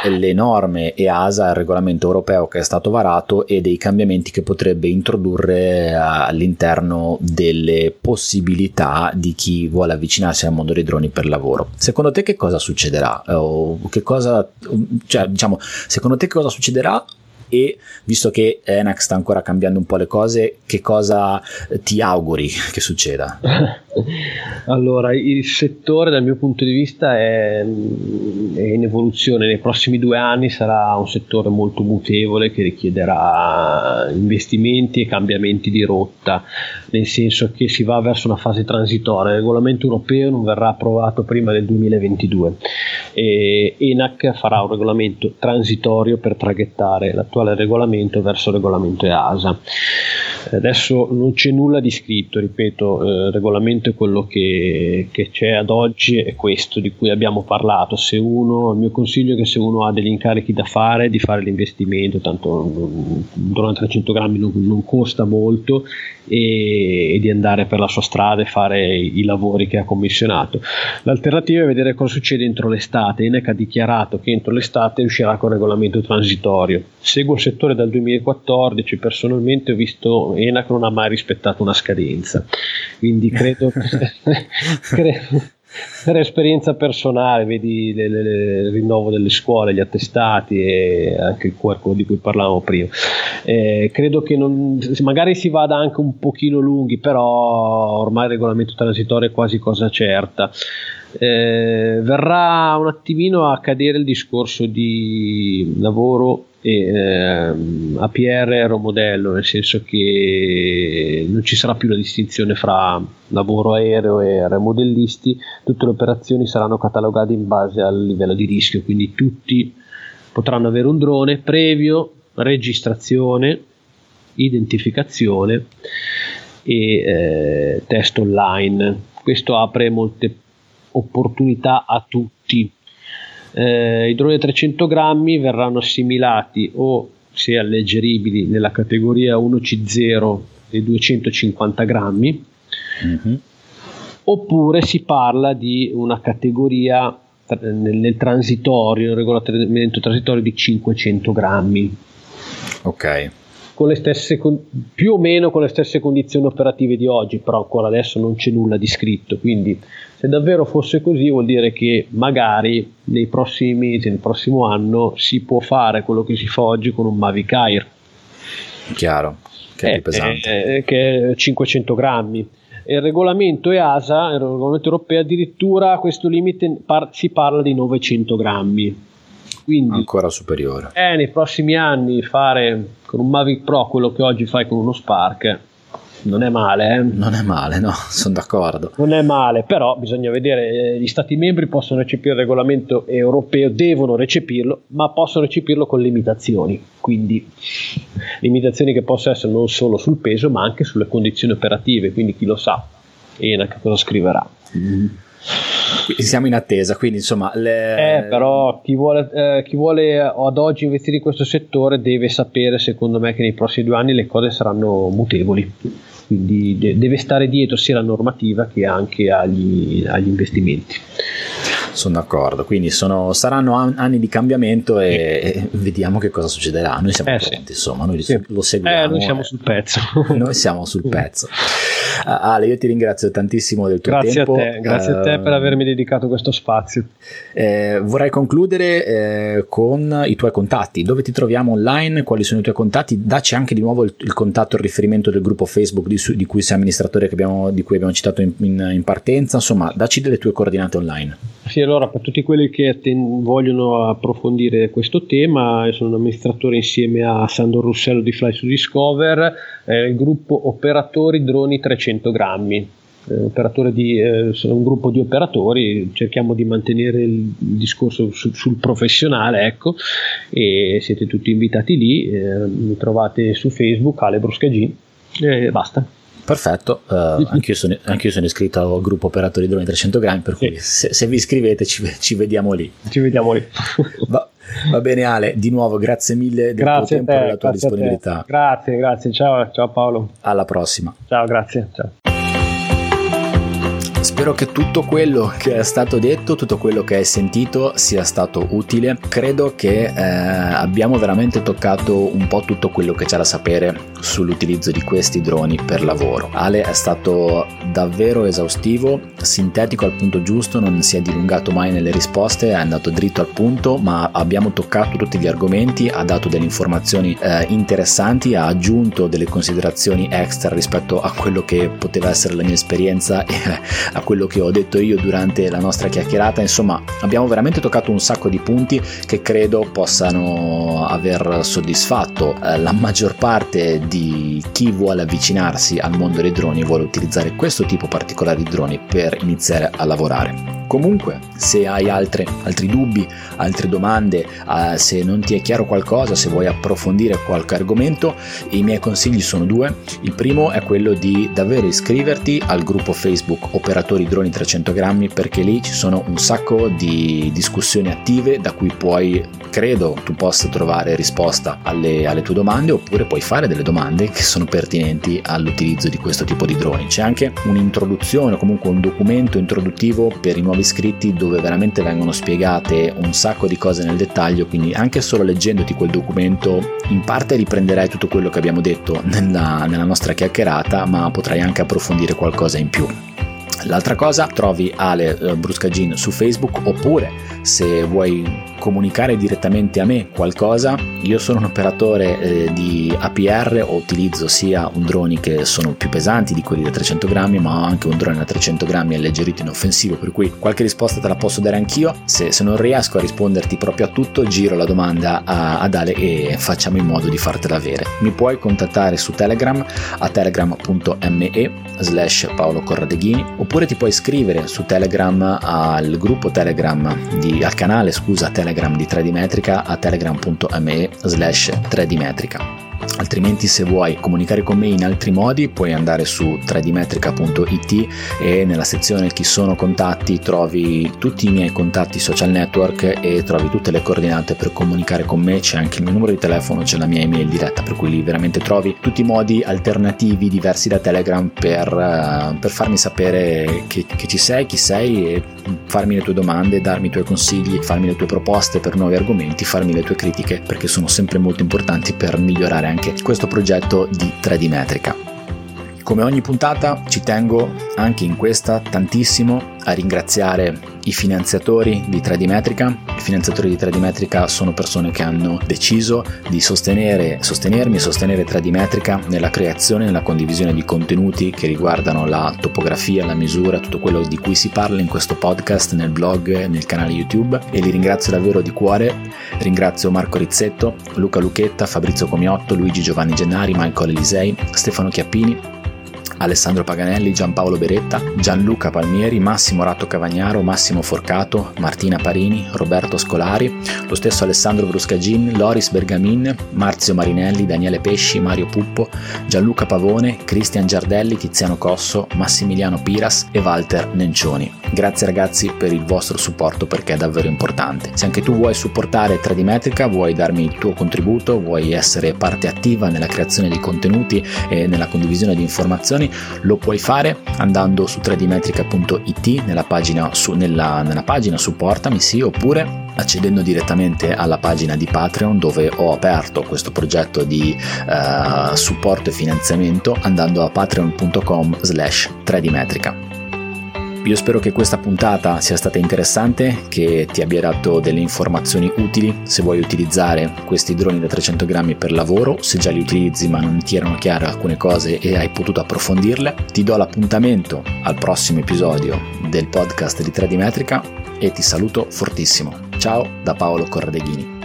le norme EASA, il regolamento europeo che è stato varato e dei cambiamenti che potrebbe introdurre uh, all'interno delle possibilità di chi vuole avvicinarsi al mondo dei droni per lavoro. Secondo te che cosa succederà? O che cosa, cioè, diciamo, secondo te cosa succederà e visto che Enac sta ancora cambiando un po' le cose, che cosa ti auguri che succeda? allora, il settore dal mio punto di vista è, è, in evoluzione, nei prossimi due anni sarà un settore molto mutevole che richiederà investimenti e cambiamenti di rotta, nel senso che si va verso una fase transitoria, il regolamento europeo non verrà approvato prima del 2022 e ENAC farà un regolamento transitorio per traghettare l'attuale l'attuale regolamento verso regolamento EASA. Adesso non c'è nulla di scritto, ripeto, eh, il regolamento è quello che, che, c'è ad oggi, è questo di cui abbiamo parlato. Se uno, il mio consiglio è che se uno ha degli incarichi da fare, di fare l'investimento, tanto un drone 300 grammi non, non costa molto e, e, di andare per la sua strada e fare i, i lavori che ha commissionato. L'alternativa è vedere cosa succede entro l'estate. INEC ha dichiarato che entro l'estate uscirà con regolamento transitorio. Seguo il settore dal 2014, personalmente ho visto ENAC non ha mai rispettato una scadenza, quindi credo, credo per esperienza personale, vedi il rinnovo delle scuole, gli attestati e anche il QR di cui parlavamo prima. Eh, credo che non, magari si vada anche un pochino lunghi, però ormai il regolamento transitorio è quasi cosa certa. Eh, verrà un attimino a cadere il discorso di lavoro e ehm, APR un modello nel senso che non ci sarà più la distinzione fra lavoro aereo e aeromodellisti tutte le operazioni saranno catalogate in base al livello di rischio quindi tutti potranno avere un drone previo registrazione identificazione e eh, test online. Questo apre molte opportunità a tutti eh, i droni da 300 grammi verranno assimilati o se alleggeribili nella categoria 1C0 dei 250 grammi mm-hmm. oppure si parla di una categoria nel, nel transitorio, nel regolamento transitorio di 500 grammi ok con le stesse, più o meno con le stesse condizioni operative di oggi, però ancora adesso non c'è nulla di scritto, quindi se davvero fosse così vuol dire che magari nei prossimi mesi, nel prossimo anno si può fare quello che si fa oggi con un Mavic Air. Chiaro, che è, è pesante. È, che è 500 grammi. Il regolamento EASA, il regolamento europeo, addirittura questo limite par- si parla di 900 grammi quindi, Ancora superiore. Eh, nei prossimi anni fare con un Mavic Pro quello che oggi fai con uno Spark non è male. Eh? Non è male, no, sono d'accordo. Non è male, però bisogna vedere, eh, gli Stati membri possono recepire il regolamento europeo, devono recepirlo, ma possono recepirlo con limitazioni, quindi limitazioni che possono essere non solo sul peso, ma anche sulle condizioni operative, quindi chi lo sa, ENAC cosa scriverà. Mm siamo in attesa, quindi insomma... Le... Eh, però chi vuole, eh, chi vuole ad oggi investire in questo settore deve sapere, secondo me, che nei prossimi due anni le cose saranno mutevoli. Quindi de- deve stare dietro sia alla normativa che anche agli, agli investimenti. Sono d'accordo, quindi sono, saranno anni di cambiamento e, e, vediamo che cosa succederà. Noi siamo eh, pronti, sì. insomma, noi sì. lo seguiamo. Eh, noi siamo sul pezzo. noi siamo sul pezzo. Ale, io ti ringrazio tantissimo del tuo grazie tempo. A te, grazie uh, a te per avermi dedicato questo spazio. Eh, vorrei concludere eh, con i tuoi contatti. Dove ti troviamo online? Quali sono i tuoi contatti? Dacci anche di nuovo il, il contatto e il riferimento del gruppo Facebook di, di cui sei amministratore abbiamo, di cui abbiamo citato in, in, in partenza. Insomma, dacci delle tue coordinate online. Sì, allora per tutti quelli che atten- vogliono approfondire queso tema, io sono un amministratore insieme a Sandro Russello di Fly to Discover, eh, il gruppo Operatori Droni 300 grammi. Eh, di, eh, sono un gruppo di operatori, cerchiamo di mantenere il discorso su, sul professionale, ecco, e siete tutti invitati lì, eh, mi trovate su Facebook, Ale Bruscagin, e basta. Perfetto, uh, anch'io, sono, anch'io, sono, iscritto al gruppo operatori droni 300 grammi, per cui se, se, vi iscrivete ci, ci, vediamo lì. Ci vediamo lì. Va, va, bene Ale, di nuovo grazie mille del grazie tuo tempo e della tua disponibilità. Grazie, grazie, ciao, ciao Paolo. Alla prossima. Ciao, grazie. Ciao. Spero che tutto quello che è stato detto, tutto quello che hai sentito sia stato utile. Credo che eh, abbiamo veramente toccato un po' tutto quello che c'è da sapere sull'utilizzo di questi droni per lavoro. Ale è stato davvero esaustivo, sintetico al punto giusto, non si è dilungato mai nelle risposte, è andato dritto al punto, ma abbiamo toccato tutti gli argomenti, ha dato delle informazioni eh, interessanti, ha aggiunto delle considerazioni extra rispetto a quello che poteva essere la mia esperienza e a quello che ho detto io durante la nostra chiacchierata. Insomma, abbiamo veramente toccato un sacco di punti che credo possano aver soddisfatto eh, la maggior parte di chi vuole avvicinarsi al mondo dei droni e vuole utilizzare questo tipo particolare di droni per iniziare a lavorare. Comunque, se hai altre, altri dubbi, altre domande, eh, se non ti è chiaro qualcosa, se vuoi approfondire qualche argomento, i miei consigli sono due. Il primo è quello di davvero iscriverti al gruppo Facebook Operatori Droni 300 grammi perché lì ci sono un sacco di discussioni attive da cui puoi, credo, tu possa trovare risposta alle, alle tue domande oppure puoi fare delle domande che sono pertinenti all'utilizzo di questo tipo di droni. C'è anche un'introduzione, comunque un documento introduttivo per i nuovi nuovi iscritti dove veramente vengono spiegate un sacco di cose nel dettaglio, quindi anche solo leggendoti quel documento in parte riprenderai tutto quello che abbiamo detto nella, nella nostra chiacchierata, ma potrai anche approfondire qualcosa in più. L'altra cosa, trovi Ale eh, Bruscagin su Facebook oppure se vuoi comunicare direttamente a me qualcosa, io sono un operatore eh, di APR, utilizzo sia un droni che sono più pesanti di quelli da 300 grammi, ma ho anche un drone da 300 grammi alleggerito in offensivo, per cui qualche risposta te la posso dare anch'io. Se, se non riesco a risponderti proprio a tutto, giro la domanda a, ad Ale e facciamo in modo di fartela avere. Mi puoi contattare su Telegram a telegram.me slash Paolo Corradeghini oppure ti puoi iscrivere su Telegram al gruppo Telegram di, al canale scusa Telegram di 3D Metrica a telegram.me slash 3D Metrica altrimenti se vuoi comunicare con me in altri modi puoi andare su 3dmetrica.it e nella sezione chi sono contatti trovi tutti i miei contatti social network e trovi tutte le coordinate per comunicare con me. C'è anche il mio numero di telefono c'è la mia email diretta per cui lì veramente trovi tutti i modi alternativi diversi da telegram per, uh, per farmi sapere che, che ci sei chi sei e farmi le tue domande darmi i tuoi consigli farmi le tue proposte per nuovi argomenti farmi le tue critiche perché sono sempre molto importanti per migliorare anche questo progetto di 3D metrica. Come ogni puntata ci tengo anche in questa tantissimo a ringraziare i finanziatori di 3D Metrica. I finanziatori di 3D Metrica sono persone che hanno deciso di sostenere, sostenermi e sostenere 3D Metrica nella creazione e nella condivisione di contenuti che riguardano la topografia, la misura, tutto quello di cui si parla in questo podcast, nel blog, nel canale YouTube e li ringrazio davvero di cuore. Ringrazio Marco Rizzetto, Luca Lucchetta, Fabrizio Comiotto, Luigi Giovanni Gennari, Michael Elisei, Stefano Chiappini Alessandro Paganelli, Giampaolo Beretta, Gianluca Palmieri, Massimo Ratto Cavagnaro, Massimo Forcato, Martina Parini, Roberto Scolari, lo stesso Alessandro Bruscagin, Loris Bergamin, Marzio Marinelli, Daniele Pesci, Mario Puppo, Gianluca Pavone, Cristian Giardelli, Tiziano Cosso, Massimiliano Piras e Walter Nencioni. Grazie ragazzi per il vostro supporto perché è davvero importante. Se anche tu vuoi supportare 3D Metrica, vuoi darmi il tuo contributo, vuoi essere parte attiva nella creazione di contenuti e nella condivisione di informazioni, lo puoi fare andando su 3dmetrica.it nella pagina, su, nella, nella pagina supportami sì oppure accedendo direttamente alla pagina di Patreon dove ho aperto questo progetto di uh, supporto e finanziamento andando a patreon.com slash 3dmetrica. Io spero che questa puntata sia stata interessante, che ti abbia dato delle informazioni utili se vuoi utilizzare questi droni da 300 grammi per lavoro, se già li utilizzi ma non ti erano chiare alcune cose e hai potuto approfondirle. Ti do l'appuntamento al prossimo episodio del podcast di 3D Metrica e ti saluto fortissimo. Ciao da Paolo Corradeghini.